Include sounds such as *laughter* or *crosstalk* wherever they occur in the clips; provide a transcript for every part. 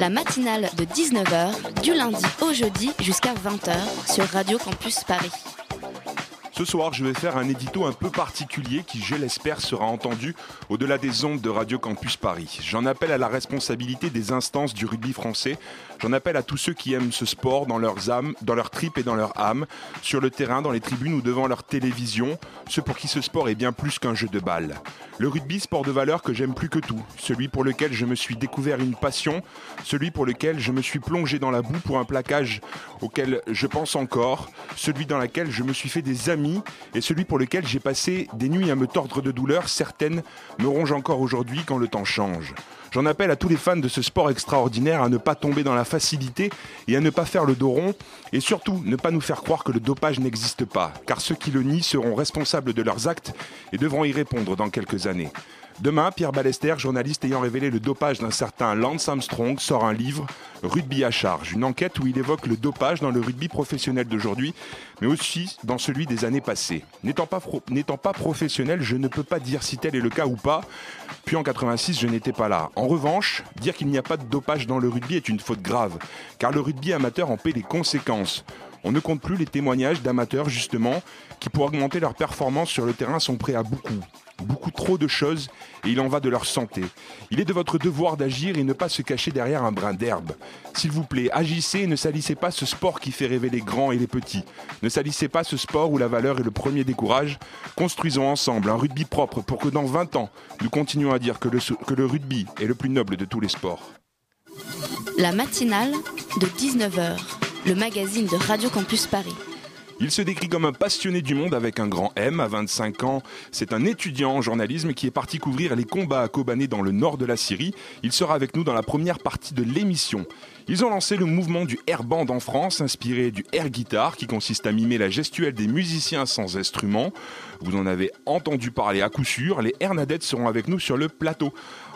La matinale de 19h, du lundi au jeudi jusqu'à 20h sur Radio Campus Paris. Ce soir, je vais faire un édito un peu particulier qui, je l'espère, sera entendu au-delà des ondes de Radio Campus Paris. J'en appelle à la responsabilité des instances du rugby français. J'en appelle à tous ceux qui aiment ce sport dans leurs âmes, dans leurs tripes et dans leur âme, sur le terrain, dans les tribunes ou devant leur télévision, ceux pour qui ce sport est bien plus qu'un jeu de balle. Le rugby, sport de valeur que j'aime plus que tout, celui pour lequel je me suis découvert une passion, celui pour lequel je me suis plongé dans la boue pour un plaquage auquel je pense encore, celui dans lequel je me suis fait des amis. Et celui pour lequel j'ai passé des nuits à me tordre de douleur, certaines me rongent encore aujourd'hui quand le temps change. J'en appelle à tous les fans de ce sport extraordinaire à ne pas tomber dans la facilité et à ne pas faire le dos rond et surtout ne pas nous faire croire que le dopage n'existe pas, car ceux qui le nient seront responsables de leurs actes et devront y répondre dans quelques années. Demain, Pierre Ballester, journaliste ayant révélé le dopage d'un certain Lance Armstrong, sort un livre, Rugby à charge, une enquête où il évoque le dopage dans le rugby professionnel d'aujourd'hui, mais aussi dans celui des années passées. N'étant pas, professionnel, je ne peux pas dire si tel est le cas ou pas, puis en 86, je n'étais pas là. En revanche, dire qu'il n'y a pas de dopage dans le rugby est une faute grave, car le rugby amateur en paie les conséquences. On ne compte plus les témoignages d'amateurs, justement, qui pour augmenter leur performance sur le terrain sont prêts à beaucoup, beaucoup trop de choses, et il en va de leur santé. Il est de votre devoir d'agir et ne pas se cacher derrière un brin d'herbe. S'il vous plaît, agissez et ne salissez pas ce sport qui fait rêver les grands et les petits. Ne salissez pas ce sport où la valeur est le premier décourage. Construisons ensemble un rugby propre pour que dans 20 ans, nous continuions à dire que le, que le rugby est le plus noble de tous les sports. La matinale de 19h, le magazine de Radio Campus Paris. Il se décrit comme un passionné du monde avec un grand M. À 25 ans, c'est un étudiant en journalisme qui est parti couvrir les combats à Kobané dans le nord de la Syrie. Il sera avec nous dans la première partie de l'émission. Ils ont lancé le mouvement du air band en France, inspiré du air guitar, qui consiste à mimer la gestuelle des musiciens sans instrument. Vous en avez entendu parler à coup sûr. Les air nadettes seront avec nous sur le plateau.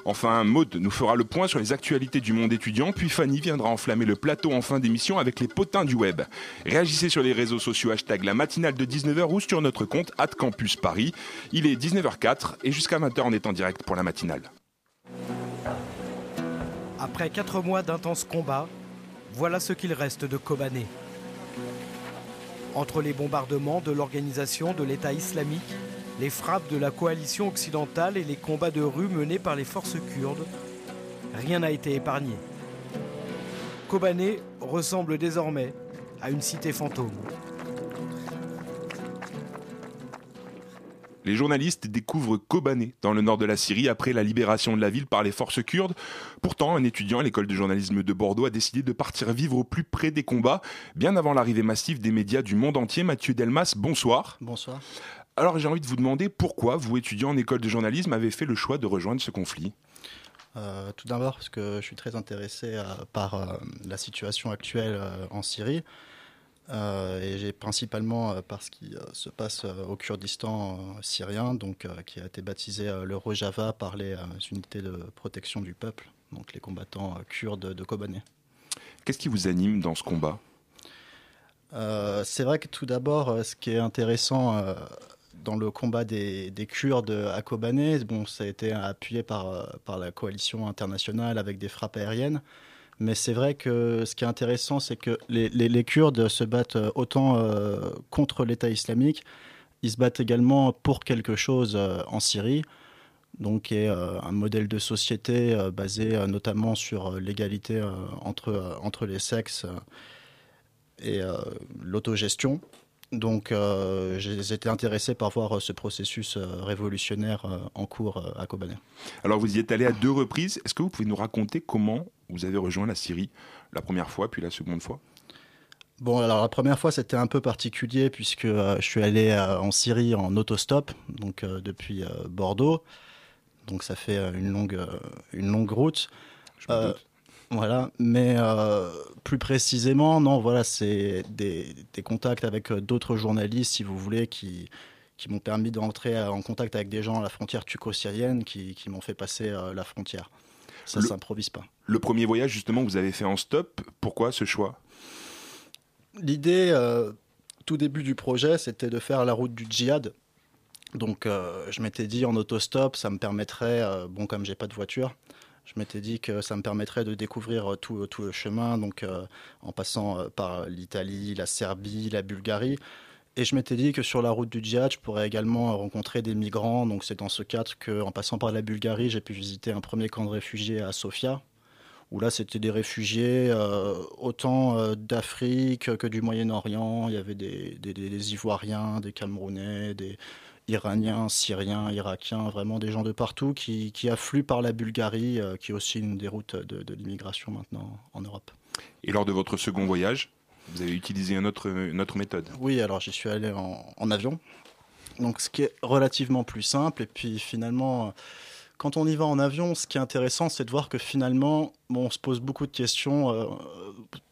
Enfin, Maude nous fera le point sur les actualités du monde étudiant, puis Fanny viendra enflammer le plateau en fin d'émission avec les potins du web. Réagissez sur les réseaux sociaux hashtag la matinale de 19h ou sur notre compte Campus Paris. Il est 19h04 et jusqu'à 20h on est en direct pour la matinale. Après quatre mois d'intenses combats, voilà ce qu'il reste de Kobané. Entre les bombardements de l'organisation de l'État islamique, les frappes de la coalition occidentale et les combats de rue menés par les forces kurdes, rien n'a été épargné. Kobané ressemble désormais à une cité fantôme. Les journalistes découvrent Kobané dans le nord de la Syrie après la libération de la ville par les forces kurdes. Pourtant, un étudiant à l'école de journalisme de Bordeaux a décidé de partir vivre au plus près des combats, bien avant l'arrivée massive des médias du monde entier. Mathieu Delmas, bonsoir. Bonsoir. Alors j'ai envie de vous demander pourquoi vous, étudiant en école de journalisme, avez fait le choix de rejoindre ce conflit? Euh, tout d'abord parce que je suis très intéressé euh, par euh, la situation actuelle en Syrie. Et j'ai principalement par ce qui se passe au Kurdistan syrien, donc, qui a été baptisé le Rojava par les unités de protection du peuple, donc les combattants kurdes de Kobané. Qu'est-ce qui vous anime dans ce combat? C'est vrai que tout d'abord, ce qui est intéressant dans le combat des, des Kurdes à Kobané, bon, ça a été appuyé par, euh, par la coalition internationale avec des frappes aériennes. Mais c'est vrai que ce qui est intéressant, c'est que les, Kurdes se battent euh, autant euh, contre l'État islamique, ils se battent également pour quelque chose en Syrie, donc un modèle de société basé notamment sur l'égalité entre, les sexes et l'autogestion. Donc euh, été intéressé par voir euh, ce processus euh, révolutionnaire en cours à Kobané. Alors vous y êtes allé à deux reprises. Est-ce que vous pouvez nous raconter comment vous avez rejoint la Syrie la première fois puis la seconde fois? Bon, alors la première fois, c'était un peu particulier puisque euh, je suis allé euh, en Syrie en autostop, donc depuis Bordeaux. Donc ça fait une longue, une longue route. Je me doute. Voilà, mais euh, plus précisément, non, voilà, c'est des, contacts avec d'autres journalistes, si vous voulez, qui, qui m'ont permis d'entrer en contact avec des gens à la frontière turco-syrienne qui, qui m'ont fait passer la frontière. Ça ne s'improvise pas. Le premier voyage, justement, vous avez fait en stop. Pourquoi ce choix? L'idée, tout début du projet, c'était de faire la route du djihad. Donc euh, je m'étais dit en autostop, ça me permettrait, euh, bon comme j'ai pas de voiture, je m'étais dit que ça me permettrait de découvrir tout, tout le chemin, donc euh, en passant par l'Italie, la Serbie, la Bulgarie. Et je m'étais dit que sur la route du djihad, je pourrais également rencontrer des migrants. Donc c'est dans ce cadre qu'en passant par la Bulgarie, j'ai pu visiter un premier camp de réfugiés à Sofia, où là c'était des réfugiés autant d'Afrique que du Moyen-Orient. Il y avait des, Ivoiriens, des Camerounais, des, Iraniens, Syriens, Irakiens, vraiment des gens de partout qui, affluent par la Bulgarie, euh, qui est aussi une des routes de, l'immigration maintenant en Europe. Et lors de votre second voyage, vous avez utilisé une autre, méthode Oui, alors j'y suis allé en, avion, donc ce qui est relativement plus simple. Et puis finalement, quand on y va en avion, ce qui est intéressant, c'est de voir que finalement, on se pose beaucoup de questions euh,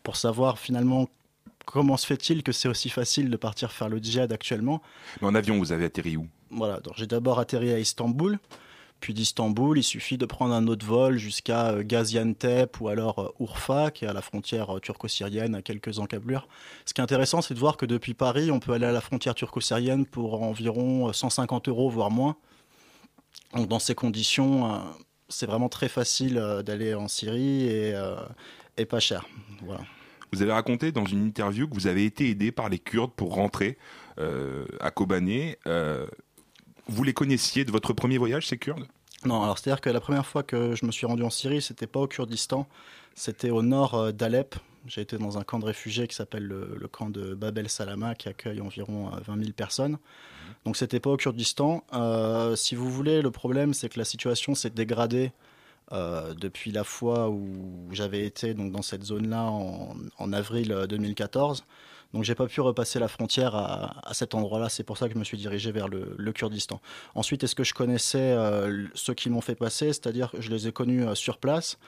pour savoir finalement comment se fait-il que c'est aussi facile de partir faire le djihad actuellement Mais en avion, vous avez atterri où Voilà, donc j'ai d'abord atterri à Istanbul. Puis d'Istanbul, il suffit de prendre un autre vol jusqu'à euh, Gaziantep ou alors euh, Urfa, qui est à la frontière euh, turco-syrienne, à quelques encablures. Ce qui est intéressant, c'est de voir que depuis Paris, on peut aller à la frontière turco-syrienne pour environ 150 euros, voire moins. Donc dans ces conditions, c'est vraiment très facile d'aller en Syrie et, et pas cher. Voilà. Vous avez raconté dans une interview que vous avez été aidé par les Kurdes pour rentrer euh, à Kobané. Euh, vous les connaissiez de votre premier voyage, ces Kurdes? Non, alors c'est-à-dire que la première fois que je me suis rendu en Syrie, c'était pas au Kurdistan, c'était au nord euh, d'Alep. J'ai été dans un camp de réfugiés qui s'appelle le, camp de Bab el Salama, qui accueille environ 20 000 personnes. Donc, Donc c'était pas au Kurdistan. si vous voulez, le problème, c'est que la situation s'est dégradée euh, depuis la fois où j'avais été donc, dans cette zone-là en, avril 2014. Euh, donc j'ai pas pu repasser la frontière à, cet endroit-là. C'est pour ça que je me suis dirigé vers le, Kurdistan. Ensuite, est-ce que je connaissais euh, ceux qui m'ont fait passer? C'est-à-dire que je les ai connus sur place.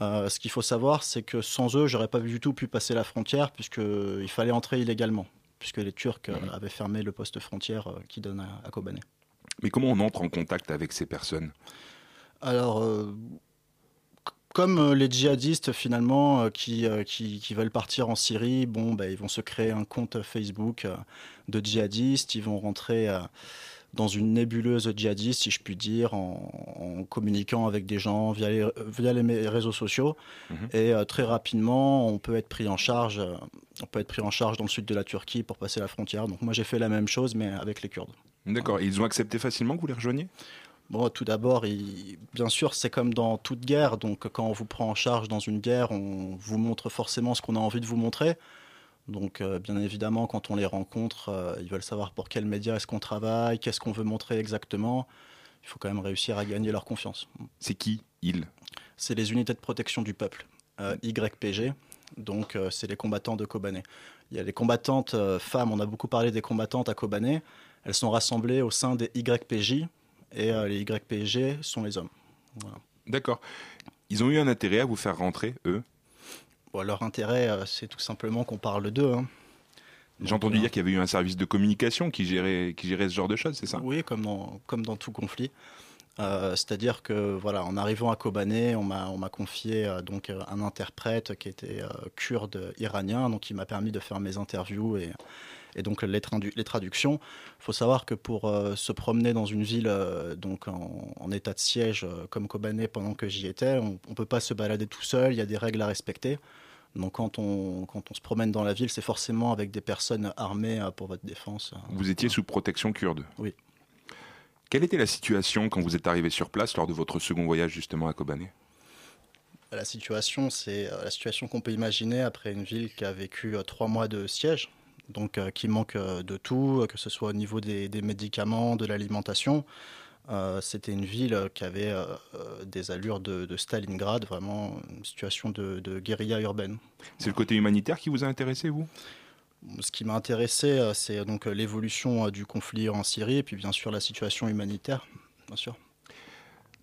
ce qu'il faut savoir, c'est que sans eux, j'aurais pas du tout pu passer la frontière puisqu'il fallait entrer illégalement, puisque les Turcs mmh. avaient fermé le poste frontière qui donne à, à Kobané. Mais comment on entre en contact avec ces personnes? Alors, euh, comme euh, les djihadistes finalement euh, qui, qui, veulent partir en Syrie, bon, bah, ils vont se créer un compte Facebook de djihadistes, ils vont rentrer dans une nébuleuse djihadiste, si je puis dire, en, communiquant avec des gens via les, via les réseaux sociaux. Mhm. Et très rapidement, on peut être pris en charge. On peut être pris en charge dans le sud de la Turquie pour passer la frontière. Donc moi, j'ai fait la même chose, mais avec les Kurdes. D'accord. Et ils ont accepté facilement que vous les rejoigniez? Bon, tout d'abord, bien sûr, c'est comme dans toute guerre. Donc, quand on vous prend en charge dans une guerre, on vous montre forcément ce qu'on a envie de vous montrer. Donc, euh, bien évidemment, quand on les rencontre, euh, ils veulent savoir pour quels médias est-ce qu'on travaille, qu'est-ce qu'on veut montrer exactement. Il faut quand même réussir à gagner leur confiance. C'est qui, ils? C'est les unités de protection du peuple, euh, YPG. Donc, c'est les combattants de Kobané. Il y a les combattantes femmes, on a beaucoup parlé des combattantes à Kobané. Elles sont rassemblées au sein des YPJ, et euh, les YPG sont les hommes. D'accord. Ils ont eu un intérêt à vous faire rentrer, eux? Leur intérêt, euh, c'est tout simplement qu'on parle d'eux. Hein. J'ai entendu dire qu'il y avait eu un service de communication qui gérait, qui gérait ce genre de choses, c'est ça? Oui, comme dans, comme dans tout conflit. Euh, c'est-à-dire que voilà, en arrivant à Kobané, on m'a on m'a confié donc un interprète qui était kurde iranien, donc il m'a permis de faire mes interviews et et donc les, les traductions. Il faut savoir que pour euh, se promener dans une ville euh, donc en, état de siège euh, comme Kobané pendant que j'y étais, on ne peut pas se balader tout seul, il y a des règles à respecter. Donc quand on, quand on se promène dans la ville, c'est forcément avec des personnes armées pour votre défense. Vous étiez sous protection kurde? Oui. Quelle était la situation quand vous êtes arrivé sur place lors de votre second voyage justement à Kobané? La situation, c'est la situation qu'on peut imaginer après une ville qui a vécu trois mois de siège, donc euh, qui manque euh, de tout, euh, que ce soit au niveau des, médicaments, de l'alimentation. C'était une ville qui avait des allures de, Stalingrad, vraiment une situation de, guérilla urbaine. C'est le côté humanitaire qui vous a intéressé, vous? Ce qui m'a intéressé, c'est donc l'évolution du conflit en Syrie et puis bien sûr la situation humanitaire, bien sûr.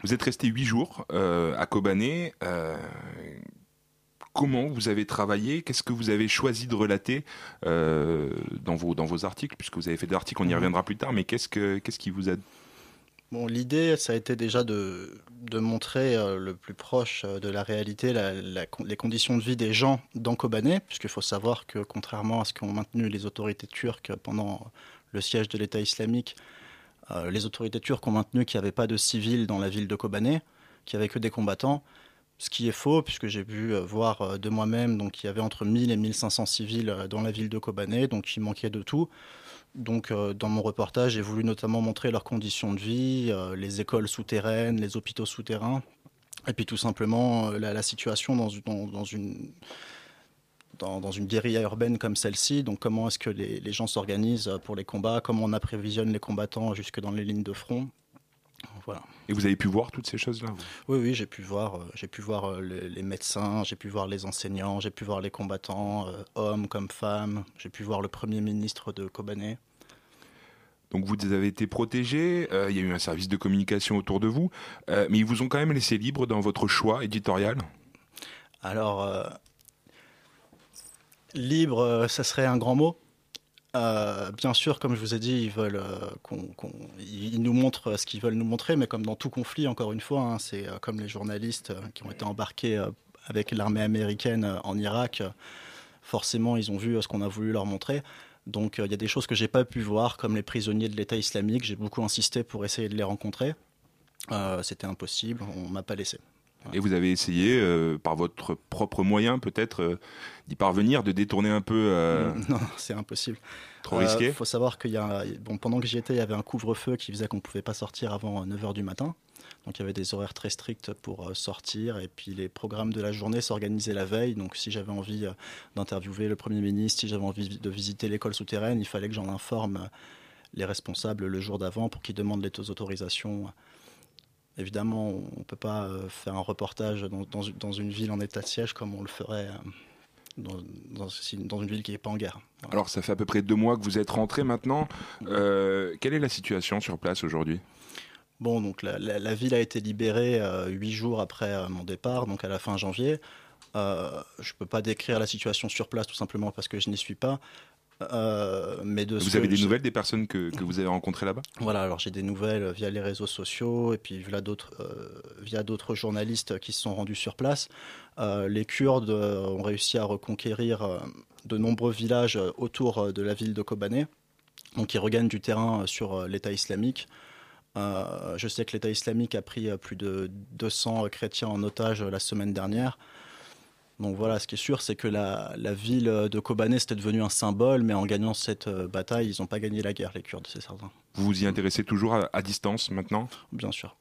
Vous êtes resté huit jours à Kobané. comment vous avez travaillé, qu'est-ce que vous avez choisi de relater dans, vos, dans vos articles, puisque vous avez fait des articles, on y mhm. reviendra plus tard, mais qu'est-ce, que, qu'est-ce qui vous a L'idée, ça a été déjà de, montrer euh, le plus proche euh, de la réalité les conditions de vie des gens dans Kobané, puisqu'il faut savoir que contrairement à ce qu'ont maintenu les autorités turques pendant le siège de l'État islamique, euh, les autorités turques ont maintenu qu'il n'y avait pas de civils dans la ville de Kobané, qu'il n'y avait que des combattants. Ce qui est faux, puisque j'ai pu voir de moi-même, donc il y avait entre 1000 et 1500 civils dans la ville de Kobané, donc il manquait de tout. Donc, euh, dans mon reportage, j'ai voulu notamment montrer leurs conditions de vie, euh, les écoles souterraines, les hôpitaux souterrains, et puis tout simplement euh, la, situation dans, une dans, guérilla urbaine comme celle-ci. Donc, comment est-ce que les, gens s'organisent pour les combats, comment on apprévisionne les combattants jusque dans les lignes de front? Voilà. Et vous avez pu voir toutes ces choses-là Oui, oui, j'ai pu voir, j'ai pu voir les, médecins, j'ai pu voir les enseignants, j'ai pu voir les combattants, hommes comme femmes, j'ai pu voir le premier ministre de Kobané. Donc vous avez été protégés, euh, il y a eu un service de communication autour de vous, euh, mais ils vous ont quand même laissé libre dans votre choix éditorial? Alors, euh, libre, ça serait un grand mot. Bien sûr, comme je vous ai dit, ils veulent qu'on, ils nous montrent ce qu'ils veulent nous montrer, mais comme dans tout conflit, encore une fois, hein, c'est comme les journalistes qui ont été embarqués avec l'armée américaine en Irak. Forcément, ils ont vu ce qu'on a voulu leur montrer. Donc euh, il y a des choses que j'ai pas pu voir, comme les prisonniers de l'État islamique. J'ai beaucoup insisté pour essayer de les rencontrer. Euh, c'était impossible, on m'a pas laissé. Et vous avez essayé, euh, par votre propre moyen peut-être, d'y parvenir, de détourner un peu *laughs* Non, c'est impossible. Trop risqué Il faut savoir qu'il y a, bon, pendant que j'y étais, il y avait un couvre-feu qui faisait qu'on ne pouvait pas sortir avant 9h du matin. Donc il y avait des horaires très stricts pour euh, sortir et puis les programmes de la journée s'organisaient la veille. Donc si j'avais envie euh, d'interviewer le Premier ministre, si j'avais envie de visiter l'école souterraine, il fallait que j'en informe euh, les responsables le jour d'avant pour qu'ils demandent les autorisations. Évidemment, on ne peut pas faire un reportage dans, une ville en état de siège comme on le ferait dans, une ville qui n'est pas en guerre. Alors, ça fait à peu près deux mois que vous êtes rentré maintenant. quelle est la situation sur place aujourd'hui? Bon, donc la, ville a été libérée euh, huit jours après euh, mon départ, donc à la fin janvier. Euh, je ne peux pas décrire la situation sur place tout simplement parce que je n'y suis pas. Mais de vous avez des nouvelles des personnes que, vous avez rencontrées là-bas? Voilà, alors j'ai des nouvelles via les réseaux sociaux et puis via d'autres, via d'autres journalistes qui se sont rendus sur place. les Kurdes ont réussi à reconquérir de nombreux villages autour de la ville de Kobané. Donc ils regagnent du terrain sur l'État islamique. Euh, je sais que l'État islamique a pris euh, plus de 200 chrétiens en otage euh, la semaine dernière. Donc voilà, ce qui est sûr, c'est que la, ville de Kobané, c'était devenu un symbole, mais en gagnant cette bataille, ils n'ont pas gagné la guerre, les Kurdes, c'est certain. Vous vous y intéressez toujours à distance maintenant? Bien sûr.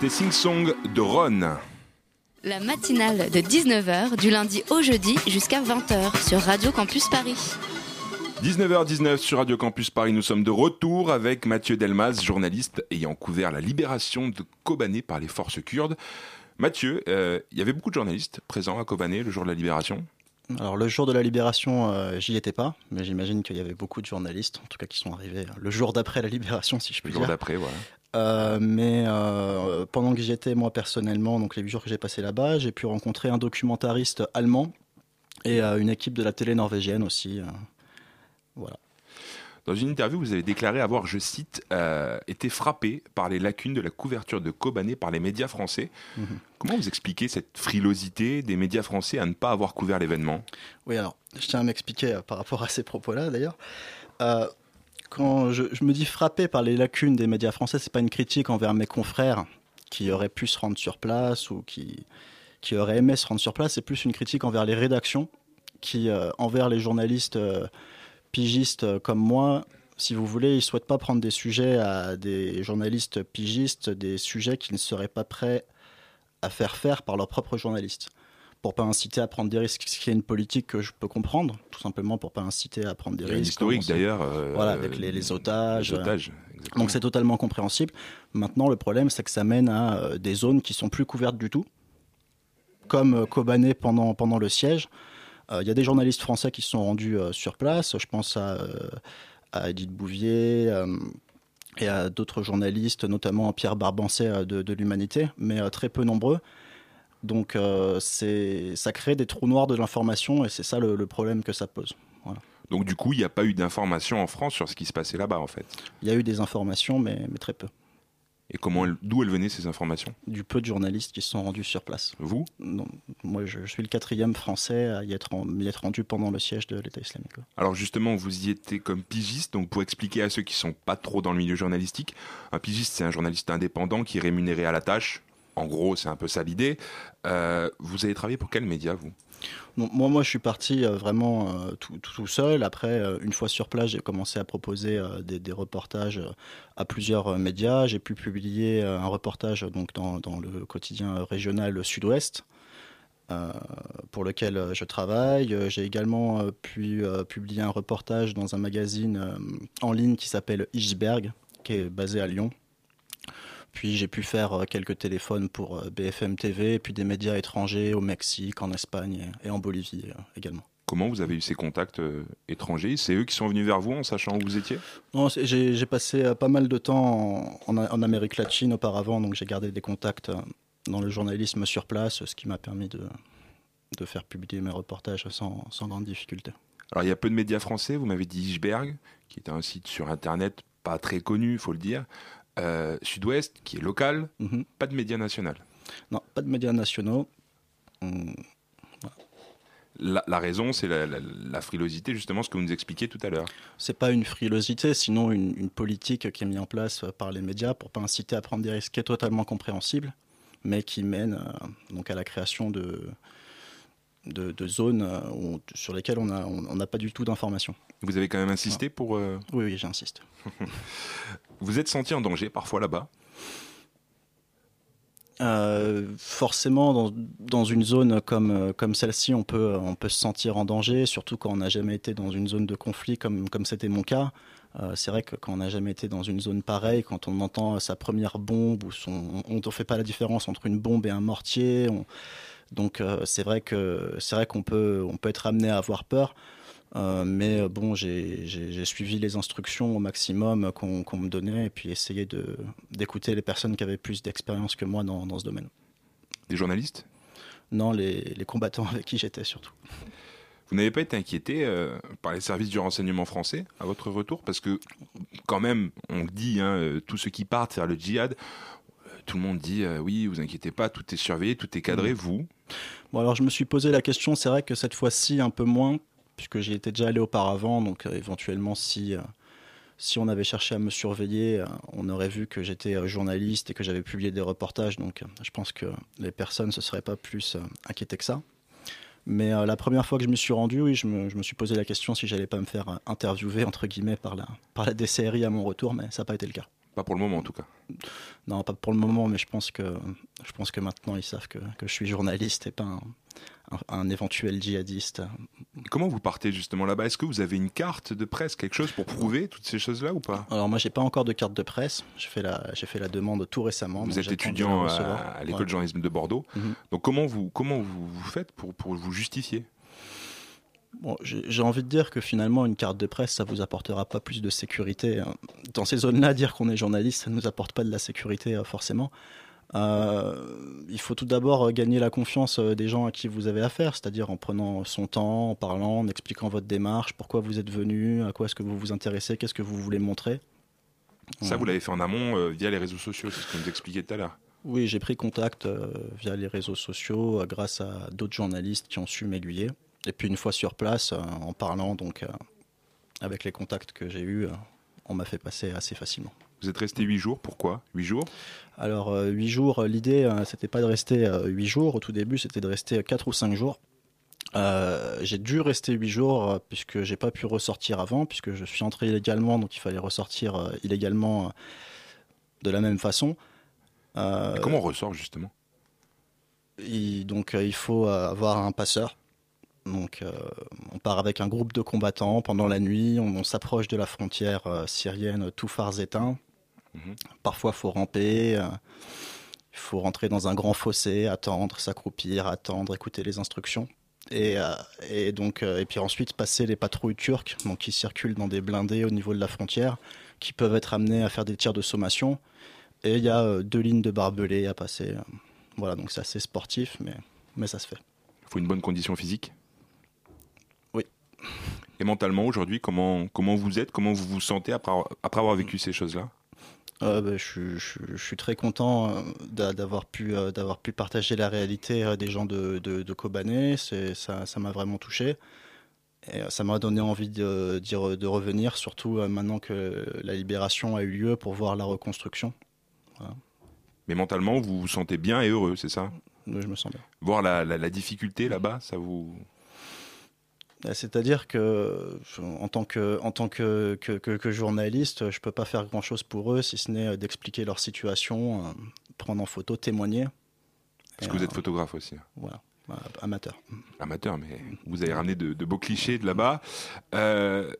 C'était Sing Song de Ron. La matinale de 19h du lundi au jeudi jusqu'à 20h sur Radio Campus Paris. 19h19 sur Radio Campus Paris, nous sommes de retour avec Mathieu Delmas, journaliste ayant couvert la libération de Kobané par les forces kurdes. Mathieu, euh, il y avait beaucoup de journalistes présents à Kobané le jour de la libération? Alors le jour de la libération, euh, j'y étais pas, mais j'imagine qu'il y avait beaucoup de journalistes, en tout cas qui sont arrivés le jour d'après la libération, si je puis dire. Le jour d'après, voilà. Euh, mais euh, pendant que j'y étais, moi personnellement, donc les huit jours que j'ai passé là-bas, j'ai pu rencontrer un documentariste allemand et une équipe de la télé norvégienne aussi. voilà. Dans une interview, vous avez déclaré avoir, je cite, euh, été frappé par les lacunes de la couverture de Kobané par les médias français. Mhm. Comment vous expliquez cette frilosité des médias français à ne pas avoir couvert l'événement? Oui, alors, je tiens à m'expliquer euh, par rapport à ces propos-là, d'ailleurs. Euh, quand je, me dis frappé par les lacunes des médias français, c'est pas une critique envers mes confrères qui auraient pu se rendre sur place ou qui, qui auraient aimé se rendre sur place, c'est plus une critique envers les rédactions qui, envers les journalistes pigistes euh, comme moi, si vous voulez, ils ne souhaitent pas prendre des sujets à des journalistes pigistes, des sujets qu'ils ne seraient pas prêts à faire faire par leurs propres journalistes. Pour pas inciter à prendre des risques, ce qui est une politique que je peux comprendre, tout simplement pour pas inciter à prendre des risques. historique d'ailleurs. Euh, voilà, avec les, otages. Donc c'est totalement compréhensible. Maintenant, le problème, c'est que ça mène à euh, des zones qui sont plus couvertes du tout, comme Kobané pendant, pendant le siège. Il y a des journalistes français qui se sont rendus sur place. Je pense à à Edith Bouvier euh, et à d'autres journalistes, notamment Pierre Barbancet euh, de, l'Humanité, mais euh, très peu nombreux. Donc c'est ça crée des trous noirs de l'information et c'est ça le, problème que ça pose. Donc du coup, il n'y a pas eu d'informations en France sur ce qui se passait là-bas en fait? Il y a eu des informations, mais, mais très peu. Et comment, d'où elles venaient ces informations? Du peu de journalistes qui se sont rendus sur place. Vous? Non, Moi, je, suis le quatrième français à y être, rendu pendant le siège de l'État islamique. Alors justement, vous y étiez comme pigiste, donc pour expliquer à ceux qui sont pas trop dans le milieu journalistique, un pigiste, c'est un journaliste indépendant qui est rémunéré à la tâche. En gros, c'est un peu ça l'idée. Euh, vous avez travaillé pour quel média, vous? Moi, moi, je suis parti euh, vraiment euh, tout, seul. Après, une fois sur place, j'ai commencé à proposer des, reportages à plusieurs médias. J'ai pu publier un reportage donc, dans, le quotidien régional Sud-Ouest. pour lequel je travaille. J'ai également pu publier un reportage dans un magazine en ligne qui s'appelle Iceberg, qui est basé à Lyon. Puis j'ai pu faire euh, quelques téléphones pour euh, BFM TV, et puis des médias étrangers au Mexique, en Espagne et en Bolivie euh, également. Comment vous avez eu ces contacts étrangers? C'est eux qui sont venus vers vous en sachant où vous étiez? Non, j'ai passé pas mal de temps en, Amérique latine auparavant, donc j'ai gardé des contacts dans le journalisme sur place, ce qui m'a permis de, de, faire publier mes reportages sans, sans grande difficulté. Alors il y a peu de médias français, vous m'avez dit Ichberg, qui est un site sur Internet pas très connu, il faut le dire. Euh, Sud-Ouest, qui est local, mhm. pas de médias nationaux. Non, pas de médias nationaux. Hum, la, raison, c'est la, frilosité, justement, ce que vous nous expliquiez tout à l'heure. C'est pas une frilosité, sinon une, politique qui est mise en place par les médias pour pas inciter à prendre des risques qui est totalement compréhensible, mais qui mène euh, donc à la création de, de, zones euh, sur lesquelles on n'a on, pas du tout d'informations. Vous avez quand même insisté pour... Oui, oui, j'insiste. *laughs* Vous êtes senti en danger parfois là-bas? Euh, forcément, dans, dans, une zone comme, euh, comme celle-ci, on peut, on peut se sentir en danger, surtout quand on n'a jamais été dans une zone de conflit comme, comme c'était mon cas. Euh, c'est vrai que quand on n'a jamais été dans une zone pareille, quand on entend sa première bombe, ou son, on ne fait pas la différence entre une bombe et un mortier. donc c'est vrai que c'est vrai qu'on peut, on peut être amené à avoir peur. Euh, mais euh, bon, j'ai suivi les instructions au maximum qu'on me donnait et puis essayé d'écouter les personnes qui avaient plus d'expérience que moi dans, ce domaine. Des journalistes? Non, les, combattants avec qui j'étais surtout. Vous n'avez pas été inquiété euh, par les services du renseignement français à votre retour? Parce que quand même, on dit, hein, tous ceux qui partent faire le djihad, tout le monde dit oui, vous inquiétez pas, tout est surveillé, tout est cadré, vous? Bon alors je me suis posé la question, c'est vrai que cette fois-ci un peu moins, puisque j'y étais déjà allé auparavant. Donc euh, éventuellement, si, euh, si on avait cherché à me surveiller, euh, on aurait vu que j'étais journaliste et que j'avais publié des reportages. Donc je pense que les personnes ne se seraient pas plus inquiétées que ça. Mais la première fois que je me suis rendu, oui, je me, je me suis posé la question si j'allais pas me faire interviewer entre guillemets par la, par la DCRI à mon retour, mais ça n'a pas été le cas. Pas pour le moment en tout cas. Non, pas pour le moment, mais je pense que, je pense que maintenant ils savent que, que je suis journaliste et pas un, un, éventuel djihadiste. Comment vous partez justement là-bas? Est-ce que vous avez une carte de presse, quelque chose pour prouver toutes ces choses-là ou pas? Alors moi, j'ai pas encore de carte de presse. J'ai fait la, j'ai fait la demande tout récemment. Vous êtes étudiant à, l'école de journalisme de Bordeaux. Mhm. Donc comment vous, comment vous, vous faites pour, pour vous justifier? Bon, j'ai envie de dire que finalement, une carte de presse, ça vous apportera pas plus de sécurité. Hein. Dans ces zones-là, dire qu'on est journaliste, ça ne nous apporte pas de la sécurité euh, forcément. Euh, il faut tout d'abord euh, gagner la confiance euh, des gens à qui vous avez affaire, c'est-à-dire en prenant son temps, en parlant, en expliquant votre démarche, pourquoi vous êtes venu, à quoi est-ce que vous vous intéressez, qu'est-ce que vous voulez montrer. Ça, vous l'avez fait en amont via les réseaux sociaux, c'est ce que vous expliquiez tout à l'heure. Oui, j'ai pris contact via les réseaux sociaux grâce à d'autres journalistes qui ont su m'aiguiller. Et puis une fois sur place, en parlant donc avec les contacts que j'ai eus, on m'a fait passer assez facilement. Vous êtes resté huit jours, pourquoi Huit jours? Alors, euh, huit jours, euh, l'idée, euh, c'était pas de rester huit jours. Au tout début, c'était de rester quatre ou cinq jours. j'ai dû rester huit jours puisque j'ai pas pu ressortir avant, puisque je suis entré illégalement, donc il fallait ressortir illégalement de la même façon. comment on ressort justement? Donc il faut avoir un passeur. Donc on part avec un groupe de combattants pendant la nuit, on, s'approche de la frontière syrienne tout phares éteints. Mhm. Parfois, faut ramper. Euh, il faut rentrer dans un grand fossé, attendre, s'accroupir, attendre, écouter les instructions. Et, euh, donc, euh, et puis ensuite passer les patrouilles turques donc, qui circulent dans des blindés au niveau de la frontière, qui peuvent être amenés à faire des tirs de sommation. Et il y a deux lignes de barbelés à passer. Voilà, donc c'est assez sportif, mais, mais ça se fait. Il faut une bonne condition physique? Oui. Et mentalement, aujourd'hui, comment, comment vous êtes? Comment vous vous sentez après, après avoir vécu ces choses-là? Euh, bah, je, suis très content euh, d'avoir pu, euh, d'avoir pu partager la réalité des gens de, de, Kobané. Ça, ça m'a vraiment touché. Et ça m'a donné envie de, de, revenir, surtout maintenant que la libération a eu lieu pour voir la reconstruction. Mais mentalement, vous vous sentez bien et heureux, c'est ça? Oui, je me sens bien. Voir la, la, la difficulté là-bas, ça vous, euh, c'est-à-dire que en tant que, en tant que, que, journaliste, je peux pas faire grand-chose pour eux si ce n'est d'expliquer leur situation, euh, prendre en photo, témoigner. Parce que vous êtes photographe aussi. Voilà, amateur. Amateur, mais vous avez ramené de, beaux clichés de là-bas. Euh,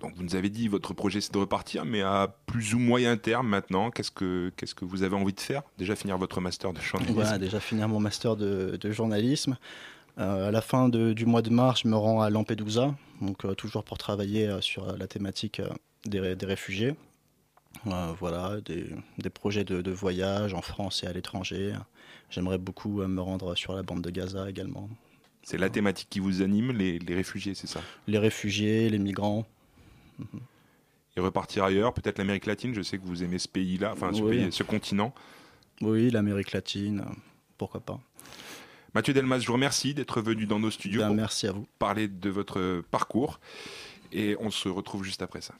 donc vous nous avez dit votre projet c'est de repartir, mais à plus ou moyen terme maintenant, qu'est-ce que qu'est-ce que vous avez envie de faire? Déjà finir votre master de journalisme. Voilà, déjà finir mon master de, de journalisme. Euh, à la fin du mois de mars, je me rends à Lampedusa, donc euh, toujours pour travailler euh, sur la thématique des, réfugiés. voilà, des, projets de, voyage en France et à l'étranger. J'aimerais beaucoup me rendre sur la bande de Gaza également. C'est la thématique qui vous anime, les, réfugiés, c'est ça? Les réfugiés, les migrants. Mhm. Et repartir ailleurs, peut-être l'Amérique latine, je sais que vous aimez ce pays-là, enfin ce continent. Oui, l'Amérique latine, pourquoi pas. Mathieu Delmas, je vous remercie d'être venu dans nos studios. Ben, merci à vous. Parler de votre parcours. Et on se retrouve juste après ça.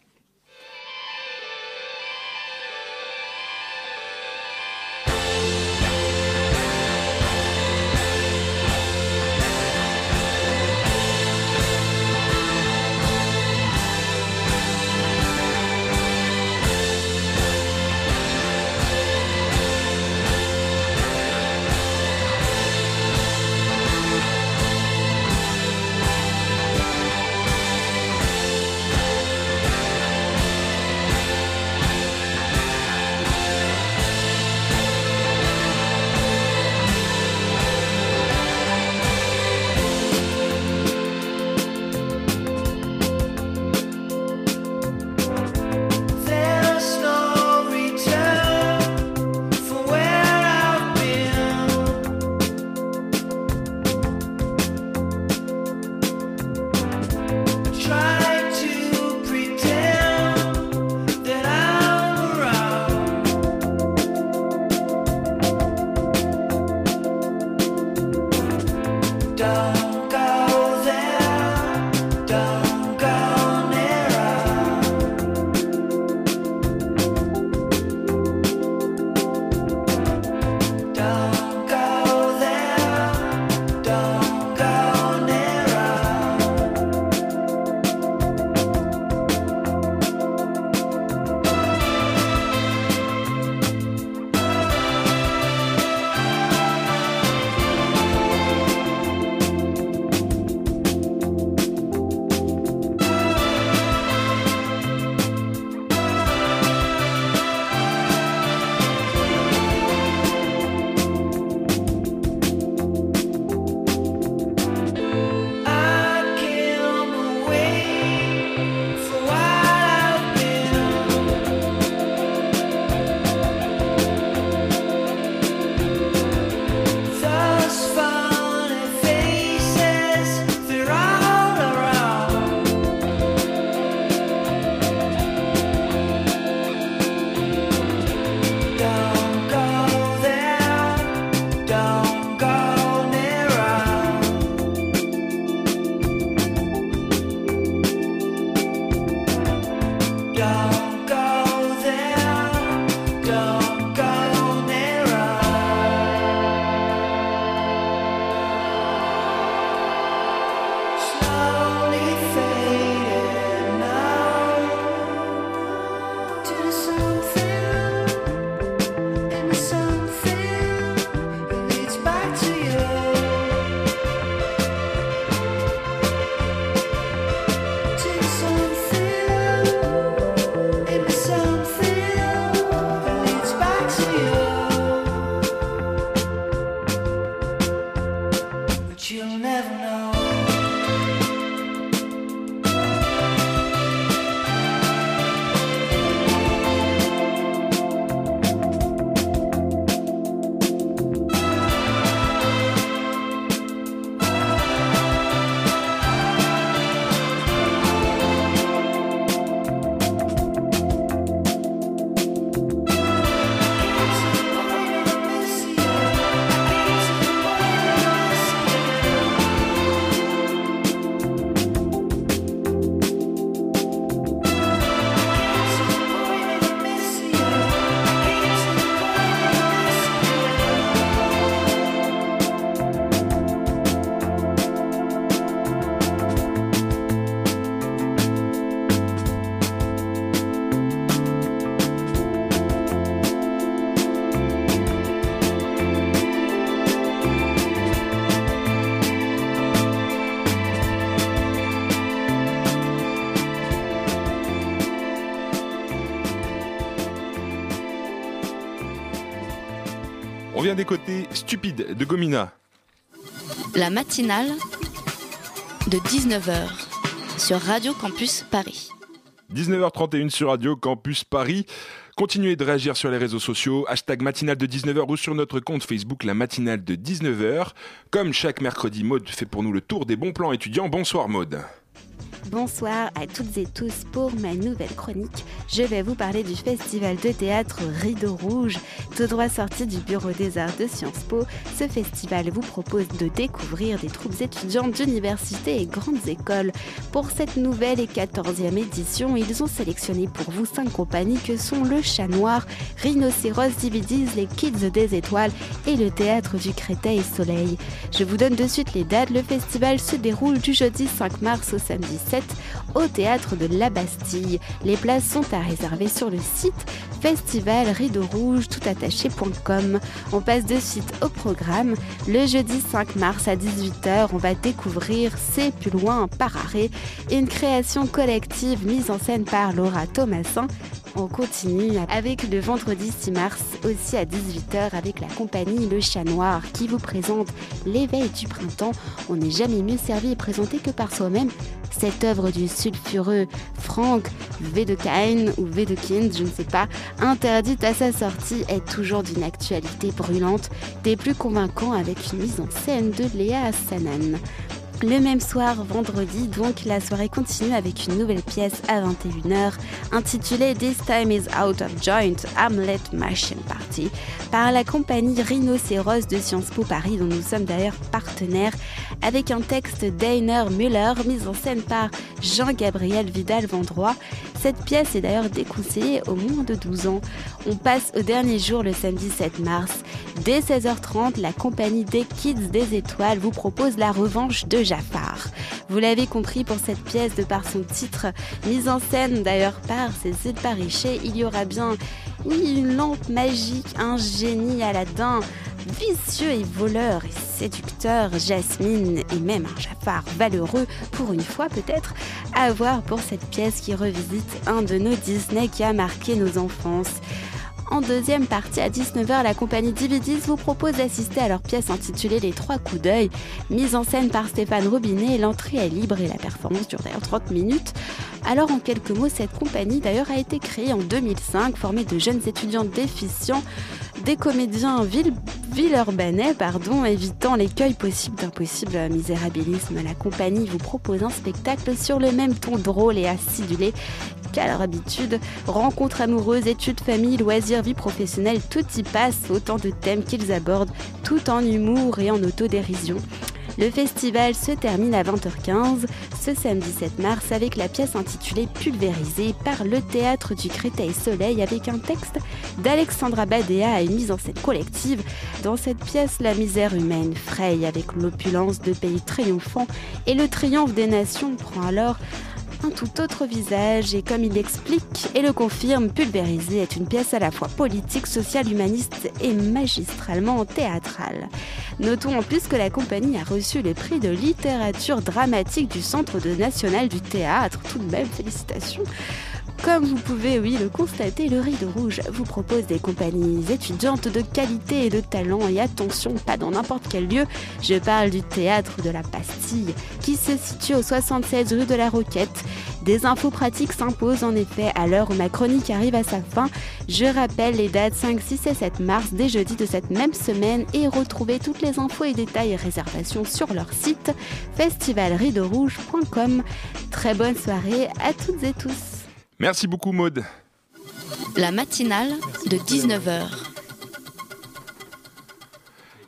Stupide de Gomina. La matinale de 19h sur Radio Campus Paris. 19h31 sur Radio Campus Paris. Continuez de réagir sur les réseaux sociaux, hashtag matinale de 19h ou sur notre compte Facebook la matinale de 19h. Comme chaque mercredi, Maude fait pour nous le tour des bons plans étudiants. Bonsoir Maude. Bonsoir à toutes et tous pour ma nouvelle chronique. Je vais vous parler du festival de théâtre Rideau Rouge, tout droit sorti du Bureau des Arts de Sciences Po. Ce festival vous propose de découvrir des troupes étudiantes d'universités et grandes écoles. Pour cette nouvelle et 14e édition, ils ont sélectionné pour vous cinq compagnies que sont le Chat Noir, Rhinocéros Dividis, les Kids des Étoiles et le Théâtre du Créteil Soleil. Je vous donne de suite les dates. Le festival se déroule du jeudi 5 mars au samedi 7 au théâtre de la Bastille. Les places sont à réserver sur le site festival toutattaché.com. On passe de suite au programme. Le jeudi 5 mars à 18h, on va découvrir C'est plus loin par arrêt, une création collective mise en scène par Laura Thomasin on continue avec le vendredi 6 mars, aussi à 18h, avec la compagnie Le Chat Noir qui vous présente L'éveil du printemps. On n'est jamais mieux servi et présenté que par soi-même. Cette œuvre du sulfureux Frank Wedekind ou Wedekind, je ne sais pas, interdite à sa sortie, est toujours d'une actualité brûlante, des plus convaincants avec une mise en scène de Léa Sanan. Le même soir, vendredi, donc, la soirée continue avec une nouvelle pièce à 21h intitulée This Time is Out of Joint Hamlet Machine Party par la compagnie Rhinocéros de Sciences Po Paris dont nous sommes d'ailleurs partenaires avec un texte d'Einer Müller mis en scène par Jean-Gabriel Vidal-Vendroit. Cette pièce est d'ailleurs déconseillée au moins de 12 ans. On passe au dernier jour le samedi 7 mars. Dès 16h30, la compagnie des Kids des Étoiles vous propose la revanche de Jafar. Vous l'avez compris pour cette pièce de par son titre, mise en scène d'ailleurs par Cécile Paricher, il y aura bien, oui, une lampe magique, un génie Aladdin, vicieux et voleur et séducteur, Jasmine et même un Jafar valeureux, pour une fois peut-être, à voir pour cette pièce qui revisite un de nos Disney qui a marqué nos enfances. En deuxième partie, à 19h, la compagnie Dividis vous propose d'assister à leur pièce intitulée Les Trois Coups d'œil, mise en scène par Stéphane Robinet. L'entrée est libre et la performance dure d'ailleurs 30 minutes. Alors, en quelques mots, cette compagnie d'ailleurs a été créée en 2005, formée de jeunes étudiants déficients des comédiens ville, villeurbanais, pardon, évitant l'écueil possible d'impossible misérabilisme. La compagnie vous propose un spectacle sur le même ton drôle et acidulé qu'à leur habitude. Rencontres amoureuses, études, famille, loisirs, vie professionnelle, tout y passe, autant de thèmes qu'ils abordent, tout en humour et en autodérision. Le festival se termine à 20h15 ce samedi 7 mars avec la pièce intitulée Pulvérisée par le théâtre du Créteil Soleil avec un texte d'Alexandra Badea et une mise en scène collective. Dans cette pièce, la misère humaine fraye avec l'opulence de pays triomphants et le triomphe des nations prend alors un tout autre visage et comme il l'explique et le confirme, Pulvérisé est une pièce à la fois politique, sociale, humaniste et magistralement théâtrale. Notons en plus que la compagnie a reçu le prix de littérature dramatique du Centre national du théâtre. Tout de même, félicitations. Comme vous pouvez, oui, le constater, le Rideau Rouge vous propose des compagnies étudiantes de qualité et de talent. Et attention, pas dans n'importe quel lieu. Je parle du théâtre de la Pastille, qui se situe au 76 rue de la Roquette. Des infos pratiques s'imposent en effet à l'heure où ma chronique arrive à sa fin. Je rappelle les dates 5, 6 et 7 mars, dès jeudi de cette même semaine, et retrouvez toutes les infos et détails et réservations sur leur site festivalrideaurouge.com. Très bonne soirée à toutes et tous. Merci beaucoup Maude. La matinale de 19h.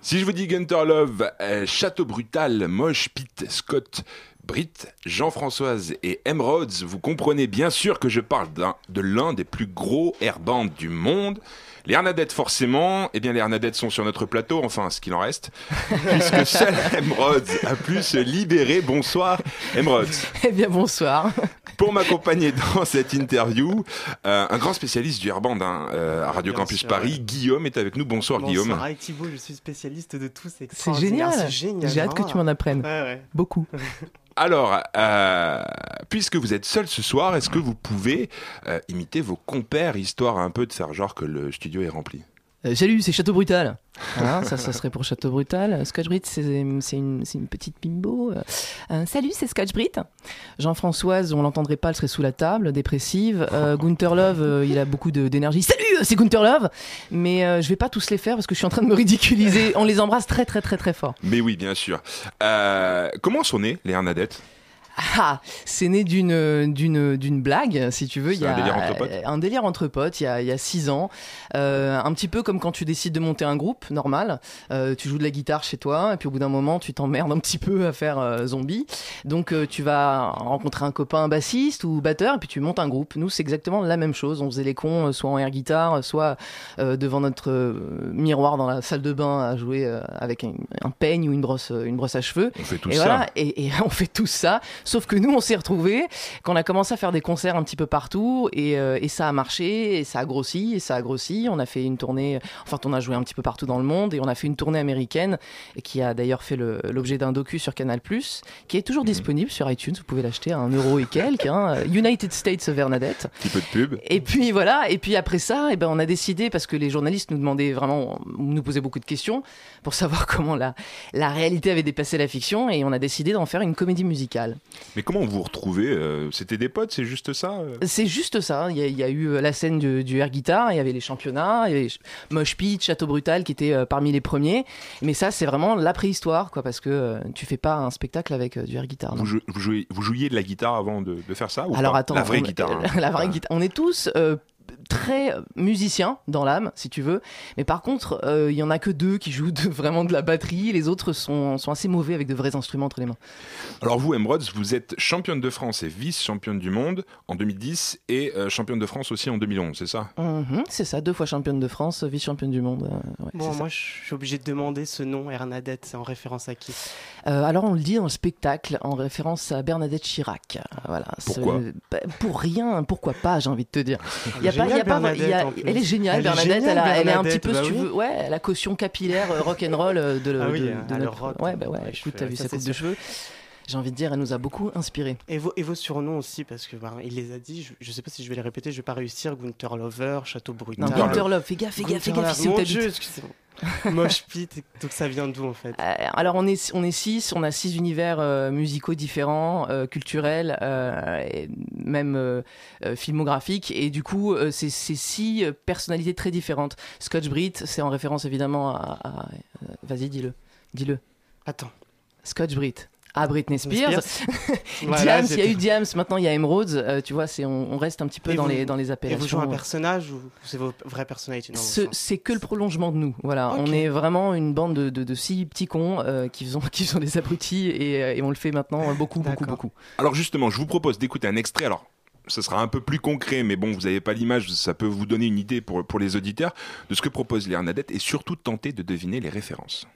Si je vous dis Gunter Love, euh, Château Brutal, Moche, Pete, Scott, Britt, Jean-Françoise et Emerauds, vous comprenez bien sûr que je parle de l'un des plus gros airbands du monde. Les Hernadettes, forcément, eh bien, les Hernadettes sont sur notre plateau, enfin, ce qu'il en reste, *laughs* puisque seul Emerauds a pu se libérer. Bonsoir, Emerauds. *laughs* Eh bien, bonsoir. Pour m'accompagner dans cette interview, euh, un grand spécialiste du airband hein, euh, à Radio Campus Paris, Guillaume est avec nous. Bonsoir, Guillaume. Bonsoir Thibault, je suis spécialiste de tout. C'est génial. J'ai hâte que tu m'en apprennes. Ouais, ouais. Beaucoup. *laughs* Alors, euh, puisque vous êtes seul ce soir, est-ce que vous pouvez euh, imiter vos compères, histoire un peu de faire genre que le studio est rempli? Euh, salut, c'est Château Brutal. Ça, ça serait pour Château Brutal. Scotch Brit, c'est une, une, petite bimbo. Euh, salut, c'est Scotch Brit. Jean-Françoise, on l'entendrait pas, elle serait sous la table, dépressive. Euh, Gunther Love, il a beaucoup d'énergie. Salut, c'est Gunther Love. Mais je vais pas tous les faire parce que je suis en train de me ridiculiser. On les embrasse très, très, très, très fort. Mais oui, bien sûr. comment sont nées les Hernadettes ah, c'est né d'une d'une d'une blague, si tu veux. Il y a un délire entre potes. Un délire entre potes. Il y a il y a six ans, euh, un petit peu comme quand tu décides de monter un groupe normal. Euh, tu joues de la guitare chez toi et puis au bout d'un moment tu t'emmerdes un petit peu à faire euh, zombie. Donc tu vas rencontrer un copain bassiste ou batteur et puis tu montes un groupe. Nous c'est exactement la même chose. On faisait les cons soit en air guitare, soit devant notre miroir dans la salle de bain à jouer avec un, peigne ou une brosse une brosse à cheveux. On fait tout et ça. Voilà, et, et *laughs* on fait tout ça. Sauf que nous, on s'est retrouvés quand on a commencé à faire des concerts un petit peu partout et, euh, et, ça a marché et ça a grossi et ça a grossi. On a fait une tournée, enfin, on a joué un petit peu partout dans le monde et on a fait une tournée américaine qui a d'ailleurs fait l'objet d'un docu sur Canal, qui est toujours mhm. disponible sur iTunes. Vous pouvez l'acheter à un euro et quelques. Hein. *laughs* United States of Bernadette. Un petit peu de pub. Et puis voilà. Et puis après ça, et eh ben, on a décidé, parce que les journalistes nous demandaient vraiment, nous posaient beaucoup de questions pour savoir *laughs* comment la, la réalité avait dépassé la fiction et on a décidé d'en faire une comédie musicale. Mais comment vous vous retrouvez euh, C'était des potes, c'est juste ça euh? C'est juste ça. Il y, a, eu euh, la scène du, air guitar, il y avait les championnats, il y avait Mosh Pit, Château Brutal qui étaient parmi les premiers. Mais ça, c'est vraiment la préhistoire, quoi, parce que tu fais pas un spectacle avec du air guitar. Vous, jouiez, vous, jouiez, de la guitare avant de, faire ça ou Alors pas? attends, la vraie guitare. Hein. *laughs* la vraie guitare. On est tous très musicien dans l'âme, si tu veux. Mais par contre, euh, il y en a que deux qui jouent vraiment de la batterie. Les autres sont, sont, assez mauvais avec de vrais instruments entre les mains. Alors vous, Emeralds, vous êtes championne de France et vice-championne du monde en 2010 et euh, championne de France aussi en 2011, c'est ça? Mhm, C'est ça, deux fois championne de France, vice-championne du monde. Euh, bon, moi, je suis obligé de demander ce nom, Hernadette, c'est en référence à qui? Alors, on le dit dans le spectacle, en référence à Bernadette Chirac. Voilà. Pourquoi? bah, Pour rien, pourquoi pas, j'ai envie de te dire. *laughs* Il y a pas elle est géniale, Bernadette. elle, est un petit peu, si tu veux, ouais, la caution capillaire euh, rock and roll euh, de, ah oui, de, de notre... rock. Ouais, bah ouais. Écoute, t'as vu sa coupe de cheveux j'ai envie de dire, elle nous a beaucoup inspiré. Et vos, et vos surnoms aussi, parce que bah, il les a dit, je, ne sais pas si je vais les répéter, je vais pas réussir. Gunther Lover, Château Brutal. Non, Gunther Love, fais gaffe, fais gaffe, fais gaffe, Mon Dieu, excusez-moi. *laughs* Moche Pit, donc ça vient d'où en fait? Euh, Alors on est, on est six, on a six univers euh, musicaux différents, euh, culturels, et même filmographiques, et du coup c'est six personnalités très différentes. Scotch Brit, c'est en référence évidemment à... à Vas-y, dis-le. Dis-le. Attends. Scotch Brit à Britney Spears. *laughs* Diams, il y a eu Diams, maintenant il y a Emeralds. Euh, tu vois, c'est on, reste un petit peu dans les dans les appellations. Et vous jouez un personnage ou c'est vos vraies personnalités C'est que le prolongement de nous. Voilà, on est vraiment une bande de, de, six petits cons euh, qui sont *laughs* qui sont des abrutis et, euh, et, on le fait maintenant beaucoup beaucoup beaucoup. Alors justement, je vous propose d'écouter un extrait. Alors ce sera un peu plus concret, mais bon, vous n'avez pas l'image, ça peut vous donner une idée pour, pour les auditeurs de ce que propose Léonadette et surtout tenter de deviner les références.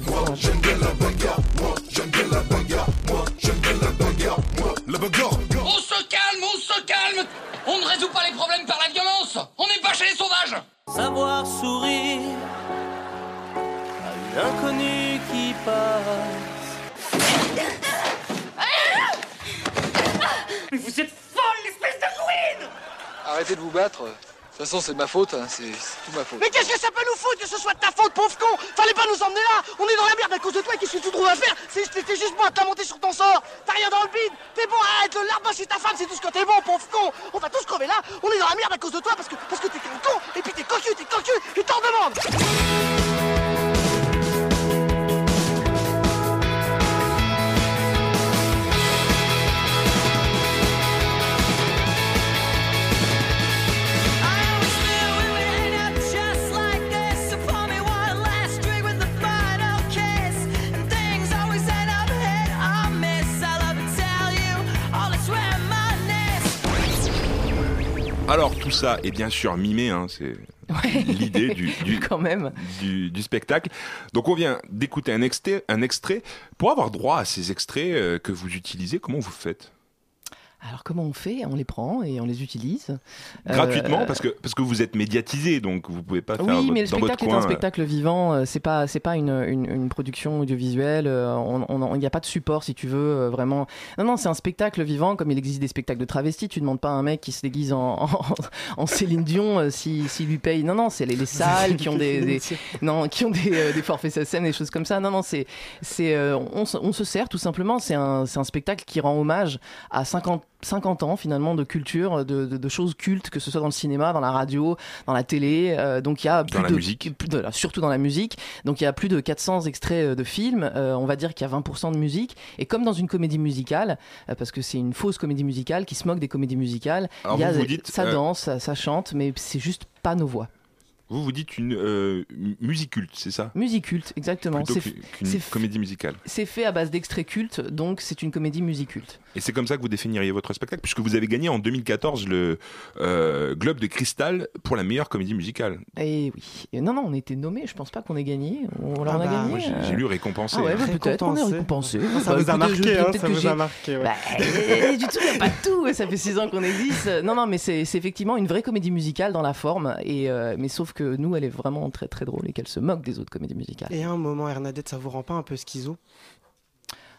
Moi j'aime bien la bagarre, moi j'aime bien la bagarre, moi j'aime bien la bagarre, moi la bagarre. On se calme, on se calme. On ne résout pas les problèmes par la violence. On n'est pas chez les sauvages. Savoir sourire à une inconnue qui passe. Mais vous êtes folle, l'espèce de ruine. Arrêtez de vous battre toute façon, c'est ma faute, hein. c'est tout ma faute. Mais qu'est-ce que ça peut nous foutre que ce soit de ta faute, pauvre con Fallait pas nous emmener là On est dans la merde à cause de toi, qu'est-ce que tu trouves à faire C'est juste bon à te monter sur ton sort T'as rien dans le bide T'es bon, arrête, le l'arbre chez ta femme, c'est tout ce que t'es bon, pauvre con On va tous crever là, on est dans la merde à cause de toi parce que, parce que t'es qu'un con, et puis t'es cocu, t'es cocu, et t'en demandes Alors tout ça est bien sûr mimé, hein, c'est l'idée *laughs* du, Quand même. Du, spectacle. Donc on vient d'écouter un extrait, un extrait. Pour avoir droit à ces extraits euh, que vous utilisez, comment vous faites? Alors comment on fait? On les prend et on les utilise. Gratuitement, parce, que, parce que vous êtes médiatisé, donc vous pouvez pas faire Oui, votre- mais le spectacle est coin, un euh, spectacle vivant. euh, C'est pas, c'est pas une, une, une production audiovisuelle. euh, on- Il n'y a pas de support, si tu veux, euh, vraiment. Non, non, c'est un spectacle vivant, comme il existe des spectacles de travestis. Tu demandes pas à un mec qui se déguise en, en, en Céline Dion euh, si- s'il lui paye. Non, non, c'est les, les salles qui ont des, *laughs* des- non, qui ont des, euh, des forfaits SACEM, des choses comme ça. Non, non, c'est, c'est, euh, on, se- on se sert tout simplement. C'est un, c'est un spectacle qui rend hommage à 50 50 ans finalement de culture, de, de- de choses cultes, que ce soit dans le cinéma, dans la radio, dans la télé. euh, donc il y a plus Dans la de, musique. plus de- surtout dans la musique. Donc il y a plus de 400 extraits euh, de films. Euh, on va dire qu'il y a 20% de musique. Et comme dans une comédie musicale, euh, parce que c'est une fausse comédie musicale qui se moque des comédies musicales, Alors il y a, vous vous dites, ça danse, ça, ça chante, mais c'est juste pas nos voix. Vous vous dites une euh, musique culte, c'est ça? Musique culte, exactement. C'est- c'est- comédie musicale. C'est fait à base d'extraits cultes, donc c'est une comédie musique culte. Et c'est comme ça que vous définiriez votre spectacle, puisque vous avez gagné en 2014 le euh, Globe de Cristal pour la meilleure comédie musicale. Et oui. Et non, non, on était nommés, je pense pas qu'on ait gagné. On, Ah on a bah, gagné. Moi, j'ai- euh, lu récompensé. Ah ouais, bah, peut-être, on est Récompensé. récompensé. Ça Bah, vous a marqué, hein, ça vous a marqué, ouais. Bah, eh, du tout, il n'y a pas tout. Ça fait six ans qu'on existe. Non, non, mais c'est c'est effectivement une vraie comédie musicale dans la forme. Et, euh, mais sauf que nous, elle est vraiment très très drôle et qu'elle se moque des autres comédies musicales. Et à un moment, Hernadette, ça vous rend pas un peu schizo?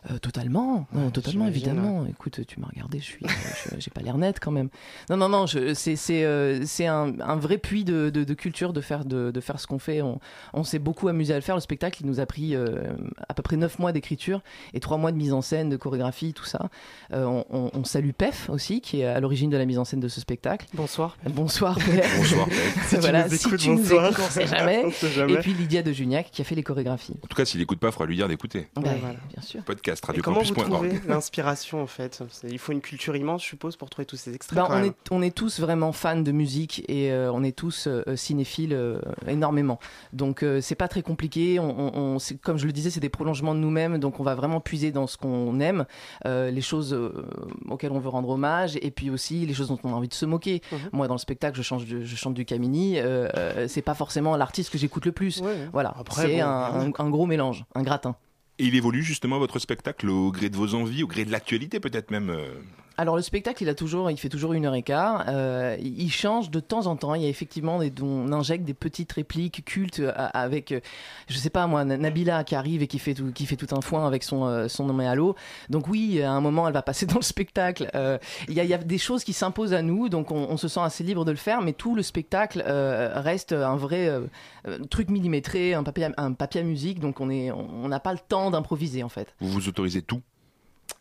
Euh, totalement, non, totalement, évidemment. Écoute, tu m'as regardé, je suis, je- j'ai pas l'air net quand même. Non, non, non, je- c'est c'est euh, c'est un, un vrai puits de, de- de culture de faire de, de faire ce qu'on fait. On, on s'est beaucoup amusé à le faire. Le spectacle, il nous a pris euh, à peu près 9 mois d'écriture et 3 mois de mise en scène, de chorégraphie, tout ça. Euh, on, on- on salue Pef aussi, qui est à l'origine de la mise en scène de ce spectacle. Bonsoir. Bonsoir *laughs* Pef. Bonsoir, Pef. *laughs* Si tu voilà, nous si écoutes, tu nous bonsoir. écoutes, on sait *laughs* jamais. On sait jamais. Et puis Lydia de Juniac qui a fait les chorégraphies. En tout cas, s'il écoute pas, il faudra lui dire d'écouter. Ouais, voilà. bien sûr. Podcast, Et comment vous trouvez *laughs* l'inspiration en fait Il faut une culture immense, je suppose, pour trouver tous ces extraits. Bah, quand on, est, on est tous vraiment fans de musique et euh, on est tous euh, cinéphiles euh, énormément. Donc euh, c'est pas très compliqué. On, on- on- c'est- comme je le disais, c'est des prolongements de nous-mêmes. Donc on va vraiment puiser dans ce qu'on aime, euh, les choses euh, auxquelles on veut rendre hommage et puis aussi les choses dont on a envie de se moquer. Mhm. Moi dans le spectacle, je, change de- je chante du Camini. c'est pas forcément l'artiste que j'écoute le plus. Ouais. Voilà, c'est bon, un, un- un gros mélange, un gratin. Et il évolue justement votre spectacle au gré de vos envies, au gré de l'actualité peut-être même. Alors le spectacle, il a toujours, il fait toujours une heure et quart. Euh, il change de temps en temps. Il y a effectivement des, on injecte des petites répliques cultes euh, avec, euh, je sais pas moi, Nabila qui arrive et qui fait tout, qui fait tout un foin avec son son nom et allô. Donc oui, à un moment, elle va passer *laughs* dans le spectacle. Il y, a, des choses qui s'imposent à nous, donc on, se sent assez libre de le faire. Mais tout le spectacle reste un vrai truc millimétré, un papier, un papier à musique. Donc on est, on n'a pas le temps d'improviser en fait. Vous vous autorisez tout?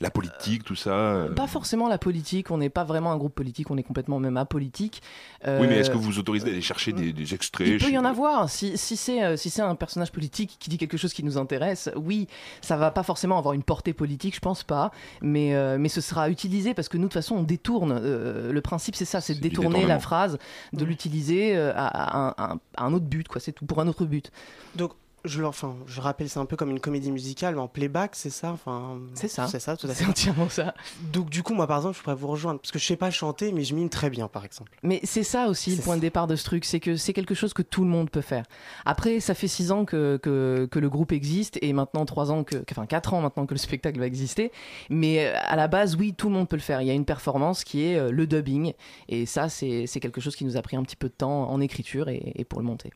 La politique, tout ça euh. Pas forcément la politique, on n'est pas vraiment un groupe politique, on est complètement même apolitique. Oui, mais est-ce Euh, que vous vous autorisez d'aller chercher des, des extraits Il peut y en avoir. Si, si c'est euh, si c'est un personnage politique qui dit quelque chose qui nous intéresse, oui, ça va pas forcément avoir une portée politique, je pense pas. Mais, euh, mais ce sera utilisé parce que nous, de toute façon, on détourne. Euh, le principe, c'est ça, c'est de détourner la phrase, de l'utiliser euh, à, à un, à autre but, quoi. C'est tout pour un autre but. Donc, je, enfin, je rappelle, c'est un peu comme une comédie musicale, mais en playback, c'est ça enfin, C'est ça. C'est ça, tout à C'est fait. entièrement ça. Donc, du coup, moi, par exemple, je pourrais vous rejoindre, parce que je sais pas chanter, mais je mime très bien, par exemple. Mais c'est ça aussi le point de départ de ce truc, c'est que c'est quelque chose que tout le monde peut faire. Après, ça fait six ans que, que, que le groupe existe et maintenant trois ans que, que- enfin quatre ans maintenant que le spectacle va exister. Mais euh, à la base, oui, tout le monde peut le faire. Il y a une performance qui est euh, le dubbing et ça, c'est c'est quelque chose qui nous a pris un petit peu de temps en écriture et, et pour le monter.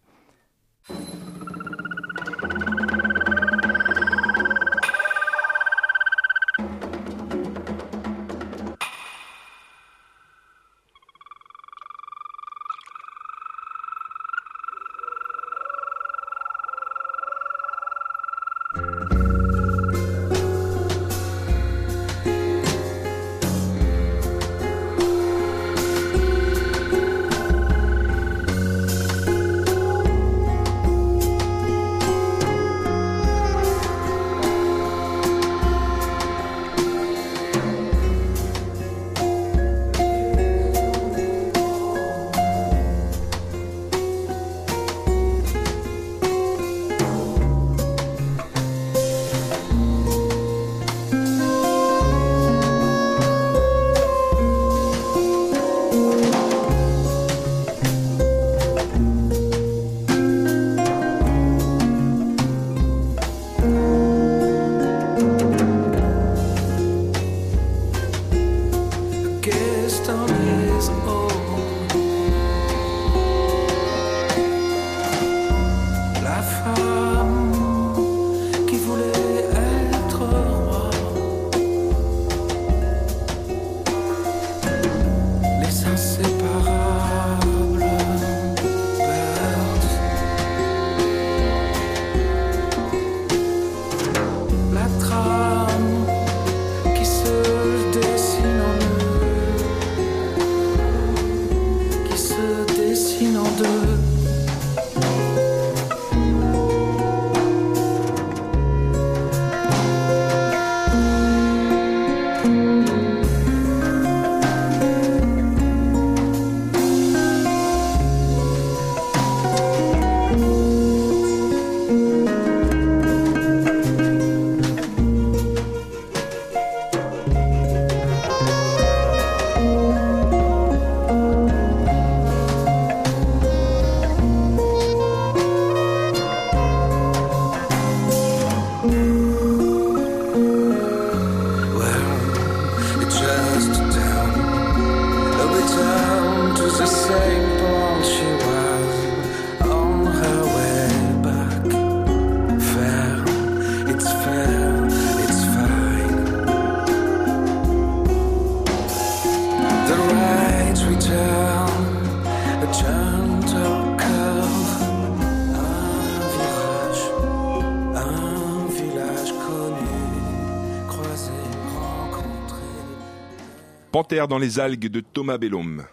Dans les algues de Thomas Bellum.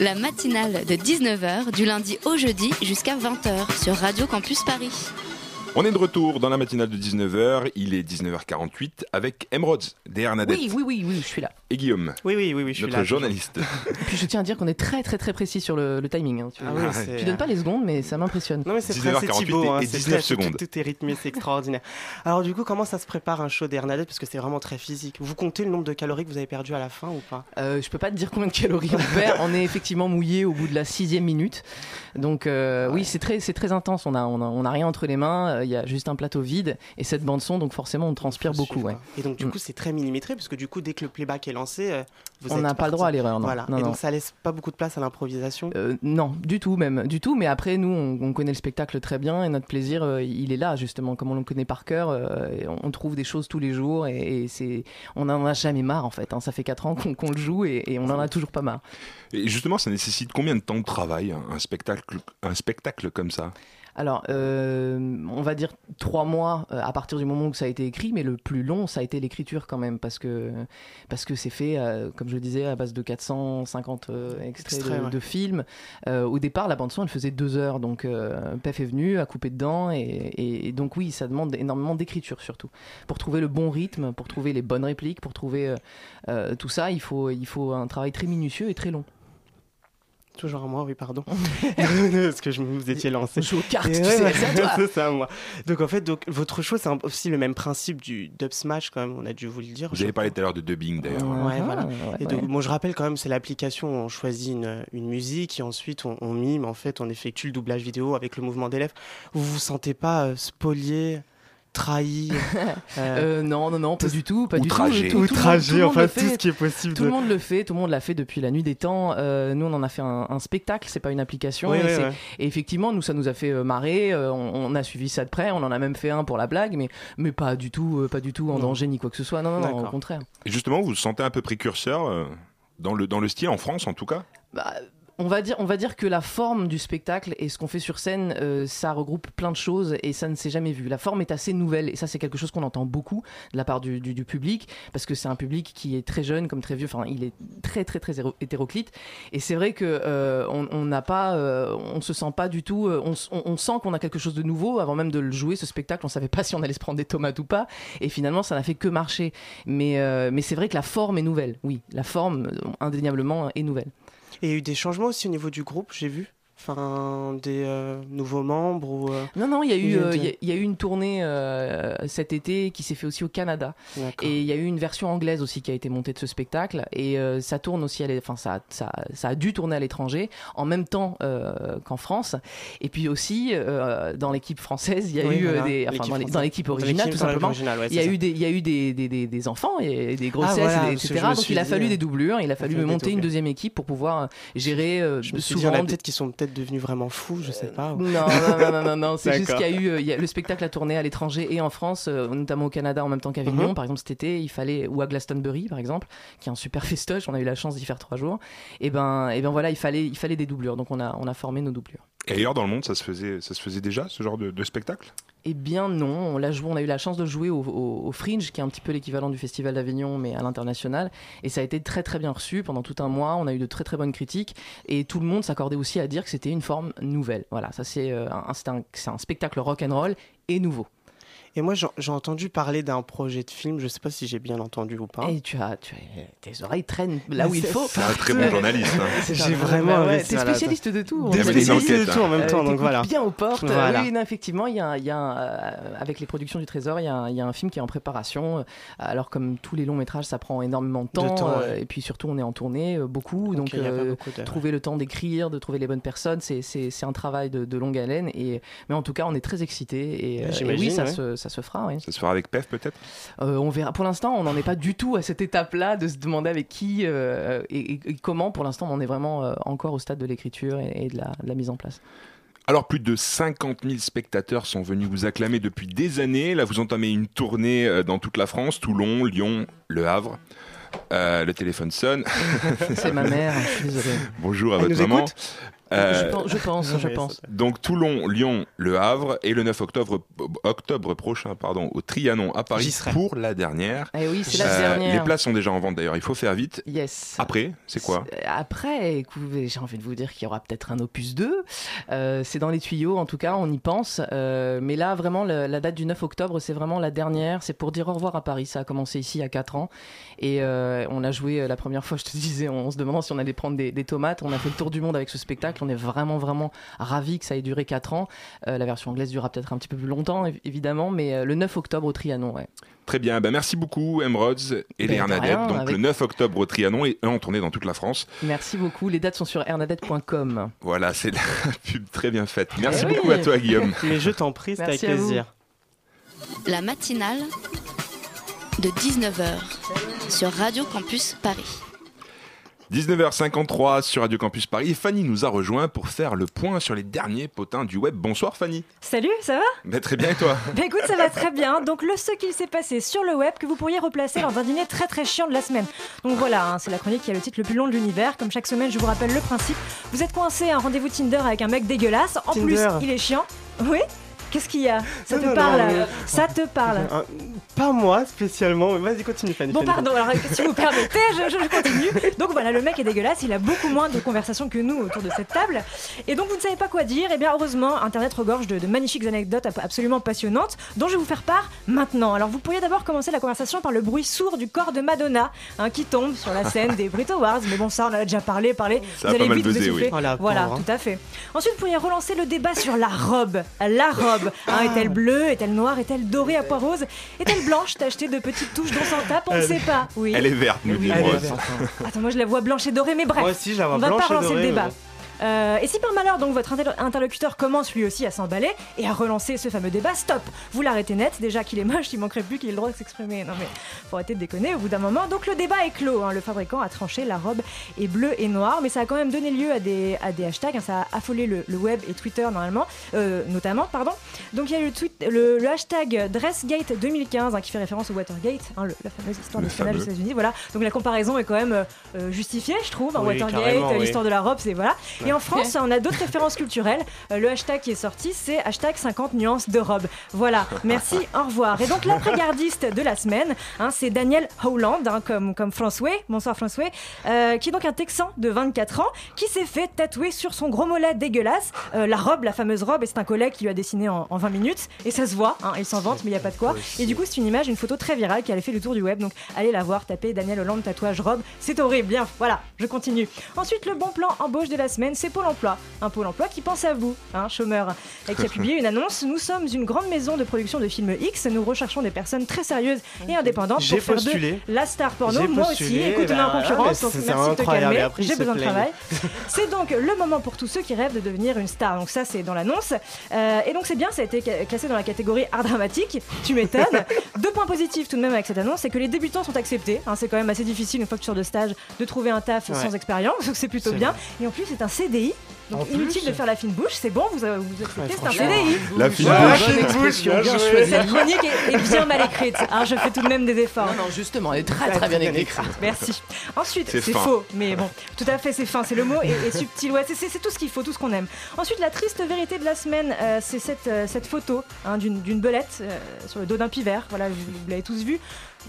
La matinale de 19h du lundi au jeudi jusqu'à 20h sur Radio Campus Paris. On est de retour dans la matinale de 19h, il est 19h48 avec Emerauds, des Hernadette. Oui, oui, oui, oui, je suis là. Et Guillaume. Oui, oui, oui, oui je suis notre là. journaliste. Et *laughs* puis je tiens à dire qu'on est très très très précis sur le, le timing. hein. Tu, Ah oui, c'est- tu donnes pas les secondes, mais ça m'impressionne. Non mais c'est très c'est 19h48 Thibaut, hein, et c'est 19 très- secondes. Tout, tout est rythmé, c'est extraordinaire. Alors du coup, comment ça se prépare un show d'Hernadette? Parce que c'est vraiment très physique. Vous comptez le nombre de calories que vous avez perdu à la fin ou pas? Euh, je peux pas te dire combien de calories on perd. On est effectivement mouillé au bout de la sixième minute. Donc euh, oui, c'est très, c'est très intense. On a, on a, on a rien entre les mains. euh, Il y a juste un plateau vide et cette bande son. Donc forcément, on transpire beaucoup. Ouais. Et donc du Mm. coup, c'est très millimétré parce que du coup, dès que le playback est lancé, euh, vous On n'a pas le droit à l'erreur, non. Voilà. Non, et non. donc ça laisse pas beaucoup de place à l'improvisation. Euh, non, du tout même, du tout. Mais après, nous, on, on connaît le spectacle très bien et notre plaisir, euh, il est là justement, comme on le connaît par cœur. euh, on, trouve des choses tous les jours et, et c'est, on n'en a jamais marre en fait. hein. Ça fait 4 ans qu'on qu'on le joue et, et on en a toujours pas marre. Et justement, ça nécessite combien de temps de travail, un- un spectacle, un spectacle comme ça? Alors, euh, on va dire trois mois euh, à partir du moment où ça a été écrit, mais le plus long, ça a été l'écriture quand même, parce que parce que c'est fait, euh, comme je le disais, à base de 450 euh, extraits Extraits, de, ouais. de films. Au départ, la bande son, elle faisait deux heures, donc Pef est venu, a coupé dedans, et, et- et donc oui, ça demande énormément d'écriture surtout, pour trouver le bon rythme, pour trouver les bonnes répliques, pour trouver euh, tout ça, il faut il faut un travail très minutieux et très long. Toujours à moi, oui, pardon. *laughs* Parce que je me vous étiez lancé. On joue aux cartes, tu ouais, sais, c'est à toi. *laughs* c'est ça, moi. Donc en fait, donc, votre show, c'est aussi le même principe du dub smash, quand même. On a dû vous le dire. Vous avez parlé tout à l'heure de dubbing d'ailleurs. Ouais, voilà. ouais, et donc, ouais. je rappelle quand même, c'est l'application où on choisit une, une musique et ensuite on, on mime, en fait, on effectue le doublage vidéo avec le mouvement des lèvres. Vous vous sentez pas euh, spolié, trahi *laughs* Euh, non, non, non, pas du tout, pas Outragé. du tout. Tout- tout le monde- Outragé, enfin, tout ce qui est possible Tout de- le monde le fait, tout le monde l'a fait depuis la nuit des temps. Euh, nous, on en a fait un, un spectacle, c'est pas une application. Oui, et, oui, c'est- ouais. et effectivement, nous, ça nous a fait euh, marrer. euh, on, on a suivi ça de près. On en a même fait un pour la blague, mais, mais pas du tout, euh, pas du tout en Non. danger ni quoi que ce soit. Non, non, non, au contraire. Et justement, vous vous sentez un peu précurseur euh, dans, le, dans le style, en France en tout cas? Bah, on va dire, on va dire que la forme du spectacle et ce qu'on fait sur scène, euh, ça regroupe plein de choses et ça ne s'est jamais vu. La forme est assez nouvelle et ça c'est quelque chose qu'on entend beaucoup de la part du, public parce que c'est un public qui est très jeune comme très vieux. Enfin, il est très très très hétéroclite et c'est vrai que euh, on n'a pas, euh, se sent pas du tout. euh, on, sent qu'on a quelque chose de nouveau avant même de le jouer. Ce spectacle, on savait pas *laughs* si on allait se prendre des tomates ou pas et finalement ça n'a fait que marcher. Mais c'est vrai que la forme est nouvelle. Oui, la forme indéniablement est nouvelle. Et il y a eu des changements aussi au niveau du groupe, j'ai vu. Enfin, des euh, nouveaux membres ou. euh, Non, non, il y a eu, une- euh, y a- il y a eu une tournée cet été qui s'est fait aussi au Canada. Et il y a eu une version anglaise aussi qui a été montée de ce spectacle. Et ça tourne aussi, à enfin, ça, ça, ça a dû tourner à l'étranger en même temps qu'en France. Et puis aussi, dans l'équipe française, il y a Oui, eu voilà, des. Enfin, dans l'équipe originale, tout simplement. l'original, ouais, il y a c'est eu ça. des, il y a eu des, des, des, des enfants et des grossesses, voilà, et parce que etc. Donc il a fallu des doublures, il a fallu monter une deuxième équipe pour pouvoir gérer euh, Je me dit, souvent a peut-être qui sont peut-être devenus vraiment fous, je sais pas. ou- non, non, non, non, c'est juste qu'il y a eu euh, il y a- le spectacle a tourné à l'étranger et en France, euh, notamment au Canada en même temps qu'Avignon. Mhm. Par exemple, cet été, il fallait ou à Glastonbury, par exemple, qui est un super *laughs* festoche. On a eu la chance d'y faire trois jours. Et ben, et ben voilà, il fallait, il fallait des doublures. Donc on a, on a formé nos doublures. Et ailleurs dans le monde, ça se faisait, ça se faisait déjà, ce genre de, spectacle? Eh bien non, on, l'a joué, on a eu la chance de jouer au, Fringe, qui est un petit peu l'équivalent du Festival d'Avignon, mais à l'international. Et ça a été très très bien reçu pendant tout un mois. On a eu de très très bonnes critiques. Et tout le monde s'accordait aussi à dire que c'était une forme nouvelle. Voilà, ça c'est euh, un, un spectacle rock and roll et nouveau. Et moi, j'ai entendu parler d'un projet de film, je sais pas si j'ai bien entendu ou pas. Et tu as, tu as- tes oreilles traînent là où il faut. C'est un très bon journaliste. hein. C'est J'ai vraiment ouais, T'es spécialiste de tout. Spécialistes spécialiste de tout en même temps, donc t'écoutes voilà. Bien aux portes. Euh, Voilà. Oui, non, effectivement, il y a, y a un, euh, avec les productions du Trésor, il y, a un, il y a un film qui est en préparation. Euh, Alors comme tous les longs métrages, ça prend énormément de temps. De temps, euh, ouais. Et puis surtout, on est en tournée euh, beaucoup, donc euh, beaucoup de- trouver le temps d'écrire, de trouver les bonnes personnes, c'est- un travail de, de longue haleine. Et mais en tout cas, on est très excités. Et, euh, et J'imagine, oui, ça, ouais. se, ça se fera. Oui. Ça se fera avec PEF peut-être? Euh, on verra. Pour l'instant, on n'en est pas du tout à cette étape-là de se demander avec qui euh, et, comment. Pour l'instant, on en est vraiment euh, encore au stade de l'écriture et, et de, la, de la mise en place. Alors, plus de 50 000 spectateurs sont venus vous acclamer depuis des années. Là, vous entamez une tournée dans toute la France, Toulon, Lyon, Le Havre. Euh, le téléphone sonne. *laughs* C'est ma mère, je suis désolé. Bonjour à Elle votre maman. écoute? Euh, Je pense, je pense. je Ouais, pense. *laughs* Donc Toulon, Lyon, Le Havre et le 9 octobre, octobre prochain pardon, au Trianon à Paris pour la dernière. Eh oui, c'est la Euh, dernière. Les places sont déjà en vente d'ailleurs, il faut faire vite. Yes. Après, c'est quoi Euh, Après, écoutez, j'ai envie de vous dire qu'il y aura peut-être un opus 2. Euh, c'est dans les tuyaux, en tout cas, on y pense. Euh, mais là, vraiment, le- la date du 9 octobre, c'est vraiment la dernière. C'est pour dire au revoir à Paris. Ça a commencé ici il y a 4 ans. Et euh, on a joué la première fois, je te *laughs* disais, on se demandant si on allait prendre des, des tomates. On a fait le tour du monde avec ce spectacle. On est vraiment, vraiment ravis que ça ait duré 4 ans. Euh, la version anglaise durera peut-être un petit peu plus longtemps, év- évidemment. Mais euh, le 9 octobre au Trianon, ouais. Très bien, ben merci beaucoup Emeralds et les Ben, de Hernadettes. rien, Donc avec- le 9 octobre au Trianon et un en tournée dans toute la France. Merci beaucoup. Les dates sont sur hernadette.com. Voilà, c'est la *laughs* pub très bien faite. Merci Eh oui. beaucoup à toi Guillaume. *laughs* Mais je t'en prie, c'est avec Merci vous. plaisir. La matinale de 19h sur Radio Campus Paris. 19h53 sur Radio Campus Paris et Fanny nous a rejoint pour faire le point sur les derniers potins du web. Bonsoir Fanny. Salut, ça va? Ben, très bien et toi? *laughs* Bah écoute, ça va très bien. Donc le ce qu'il s'est passé sur le web que vous pourriez replacer lors d'un dîner très très chiant de la semaine. Donc voilà, hein, c'est la chronique qui a le titre le plus long de l'univers. Comme chaque semaine, je vous rappelle le principe. Vous êtes coincé à un rendez-vous Tinder avec un mec dégueulasse. En plus, il est chiant. Oui? Qu'est-ce qu'il y a? Ça Non, te non, parle? non, Ça te parle? Un- Pas moi spécialement, mais vas-y, continue Fanny. Bon, Fanny. pardon, alors si vous *laughs* permettez, je, je- je continue. Donc voilà, le mec est dégueulasse, il a beaucoup moins de conversations que nous autour de cette table. Et donc vous ne savez pas quoi dire, et bien heureusement, Internet regorge de, de magnifiques anecdotes ab- absolument passionnantes dont je vais vous faire part maintenant. Alors vous pourriez d'abord commencer la conversation par le bruit sourd du corps de Madonna hein, qui tombe sur la *laughs* scène des Brit Awards. Mais bon, ça on en a déjà parlé, parlé. Ça a vous pas allez mal vite vous essouffler. oui. Oh, voilà, tout à fait. Ensuite, vous pourriez relancer le débat sur la robe. La robe. *laughs* hein, Est-elle bleue Est-elle noire Est-elle dorée à pois rose Est-elle blanche Tachetée de petites touches dont s'en tape On ne sait pas. Oui. Elle est verte, nous dit. Attends, moi je la vois blanche et dorée, mais bref. Moi aussi, je la vois on va pas relancer le débat. Euh, et si par malheur donc votre inter- interlocuteur commence lui aussi à s'emballer et à relancer ce fameux débat, stop Vous l'arrêtez net, déjà qu'il est moche, il manquerait plus qu'il ait le droit de s'exprimer. Non mais faut arrêter de déconner au bout d'un moment. Donc le débat est clos, hein. le fabricant a tranché, la robe est bleue et noire, mais ça a quand même donné lieu à des, à des hashtags, hein. ça a affolé le, le web et Twitter normalement, euh, notamment, pardon. Donc il y a eu le, tweet, le, le hashtag Dressgate 2015 hein, qui fait référence au Watergate, hein, le- la fameuse histoire Le nationale des. États-Unis. Voilà, donc la comparaison est quand même euh, justifiée, je trouve. Oui, Watergate, oui. l'histoire de la robe, c'est voilà. Et en. France, on a d'autres références culturelles. Euh, le hashtag qui est sorti, c'est hashtag 50 nuances de robe. Voilà, merci, au revoir. Et donc l'après-gardiste de la semaine, hein, c'est Daniel Howland, hein, comme, comme François, bonsoir François, euh, qui est donc un Texan de 24 ans, qui s'est fait tatouer sur son gros mollet dégueulasse euh, la robe, la fameuse robe, et c'est un collègue qui lui a dessiné en, en 20 minutes, et ça se voit, hein, il s'en vante, mais il n'y a pas de quoi. Et du coup, c'est une image, une photo très virale qui a fait le tour du web, donc allez la voir, tapez Daniel Hollande tatouage robe, c'est horrible, bien, voilà, je continue. Ensuite, le bon plan embauche de la semaine, c'est Pôle emploi. Un Pôle emploi qui pense à vous, hein, chômeur, et qui a *laughs* publié une annonce. Nous sommes une grande maison de production de films X, nous recherchons des personnes très sérieuses et indépendantes pour faire postulé. de la star porno. Moi aussi, écoute, on est bah en voilà, concurrence, donc merci de te calmer, j'ai besoin de travail. *laughs* C'est donc le moment pour tous ceux qui rêvent de devenir une star. Donc ça, c'est dans l'annonce. Euh, et donc c'est bien, ça a été classé dans la catégorie art dramatique. Tu m'étonnes. *laughs* Deux points positifs tout de même avec cette annonce, c'est que les débutants sont acceptés. Hein, c'est quand même assez difficile une fois que tu sors de stage de trouver un taf Ouais. sans expérience, donc c'est plutôt bien. vrai. Et en plus, c'est un CDI. Donc En inutile plus de faire la fine bouche, c'est bon, vous, vous acceptez, c'est un CDI. La fine bouche. la fine bouche, bien joué. Cette chronique est, est bien mal écrite. hein, je fais tout de même des efforts. Non, non, justement, elle est très très bien écrite. Merci. Ensuite, C'est faux, mais bon, tout à fait, c'est fin, c'est le mot, et, et subtil, ouais, c'est- tout ce qu'il faut, tout ce qu'on aime. Ensuite, la triste vérité de la semaine, euh, c'est cette, euh, cette photo hein, d'une d'une belette euh, sur le dos d'un pivert. Voilà, vous, vous l'avez tous vu.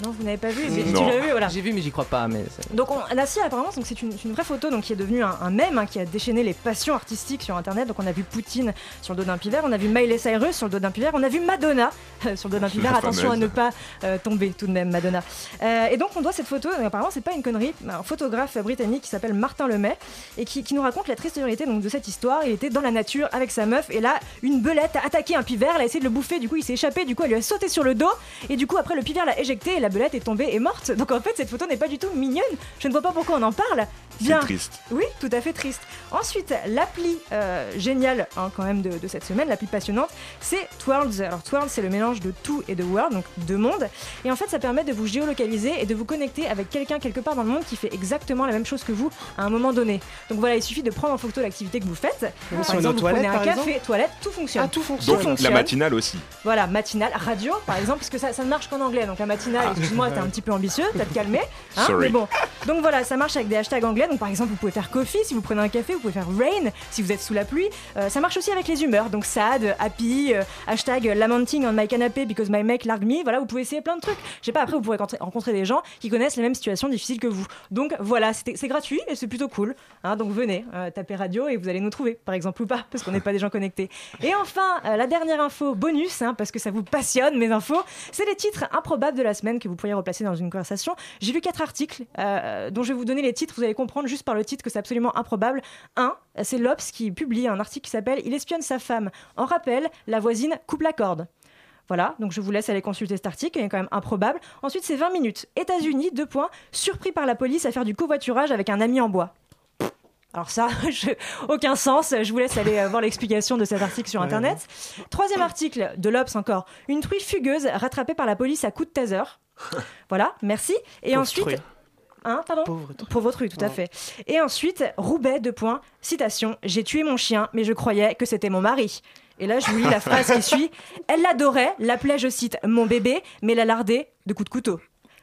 Non, vous n'avez pas vu mais. Tu l'as vu, voilà. J'ai vu, mais j'y crois pas. Mais Donc on, là, si, apparemment, donc c'est une, vraie photo donc, qui est devenue un, un mème hein, qui a déchaîné les passions artistiques sur Internet. Donc on a vu Poutine sur le dos d'un pivert, on a vu Miley Cyrus sur le dos d'un pivert, on a vu Madonna euh, sur le dos d'un *laughs* pivert. Attention à ne pas euh, tomber tout de même, Madonna. Euh, et donc on doit cette photo, apparemment c'est pas une connerie, un photographe britannique qui s'appelle Martin Lemay et qui, qui nous raconte la triste vérité donc, de cette histoire. Il était dans la nature avec sa meuf et là une belette a attaqué un pivert, elle a essayé de le bouffer, du coup il s'est échappé, du coup elle lui a sauté sur le dos et du coup après le pivert l'a éjecté et la belette est tombée et morte. Donc en fait cette photo n'est pas du tout mignonne. Je ne vois pas pourquoi on en parle. Bien. triste. Oui, tout à fait triste. Ensuite, l'appli euh, géniale hein, quand même de, de cette semaine, l'appli passionnante, c'est Twirls. Alors Twirls, c'est le mélange de tout et de world, donc de monde. Et en fait, ça permet de vous géolocaliser et de vous connecter avec quelqu'un quelque part dans le monde qui fait exactement la même chose que vous à un moment donné. Donc voilà, il suffit de prendre en photo l'activité que vous faites. Par exemple, vous prenez un café, toilette, tout fonctionne. Ah, tout fonctionne. Donc la fonctionne. matinale aussi. Voilà, matinale, radio par exemple, parce que ça, ça ne marche qu'en anglais. Donc la matinale, excuse-moi, t'es un petit peu ambitieux, t'as te calmer. hein, Sorry. mais bon, donc voilà, ça marche avec des hashtags anglais. Donc par exemple, vous pouvez faire coffee si vous prenez un café, vous pouvez faire rain si vous êtes sous la pluie. Euh, ça marche aussi avec les humeurs. Donc sad, happy, euh, hashtag lamenting on my canapé because my mec largue me. Voilà, vous pouvez essayer plein de trucs. Je sais pas, après vous pourrez rencontrer- des gens qui connaissent les mêmes situations difficiles que vous. Donc voilà, c'est gratuit et c'est plutôt cool. hein. donc venez, euh, tapez radio et vous allez nous trouver, par exemple, ou pas, parce qu'on n'est pas des gens connectés. Et enfin, euh, la dernière info bonus, hein, parce que ça vous passionne mes infos, c'est les titres improbables de la semaine que vous pourriez replacer dans une conversation. J'ai lu quatre articles dont je vais vous donner les titres. Vous allez comprendre juste par le titre que c'est absolument improbable. Un, c'est l'Obs qui publie un article qui s'appelle Il espionne sa femme. En rappel, la voisine coupe la corde. Voilà, donc je vous laisse aller consulter cet article, il est quand même improbable. Ensuite, c'est 20 minutes. États-Unis, deux points, surpris par la police à faire du covoiturage avec un ami en bois. Alors ça, *laughs* je- aucun sens. Je vous laisse aller euh, voir l'explication de cet article sur Internet. Troisième article de l'Obs encore. Une truie fugueuse rattrapée par la police à coups de taser. *laughs* Voilà, merci. Et ensuite... truie. Hein, pardon Pauvre truie. tout à fait. Et ensuite, Roubaix, deux points. Citation, j'ai tué mon chien, mais je croyais que c'était mon mari. Et là, je vous lis la phrase qui suit. Elle l'adorait, l'appelait, je cite, mon bébé, mais la lardait de coups de couteau.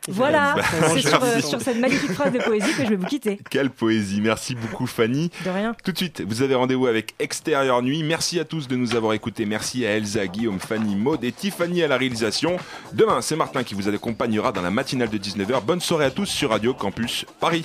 Voilà, c'est euh, sur cette magnifique phrase de poésie que je vais vous quitter. Quelle poésie, merci beaucoup Fanny. De rien. Tout de suite, vous avez rendez-vous avec Extérieur Nuit. Merci à tous de nous avoir écoutés. Merci à Elsa, Guillaume, Fanny, Maud et Tiffany à la réalisation. Demain, c'est Martin qui vous accompagnera dans la matinale de 19h. Bonne soirée à tous sur Radio Campus Paris.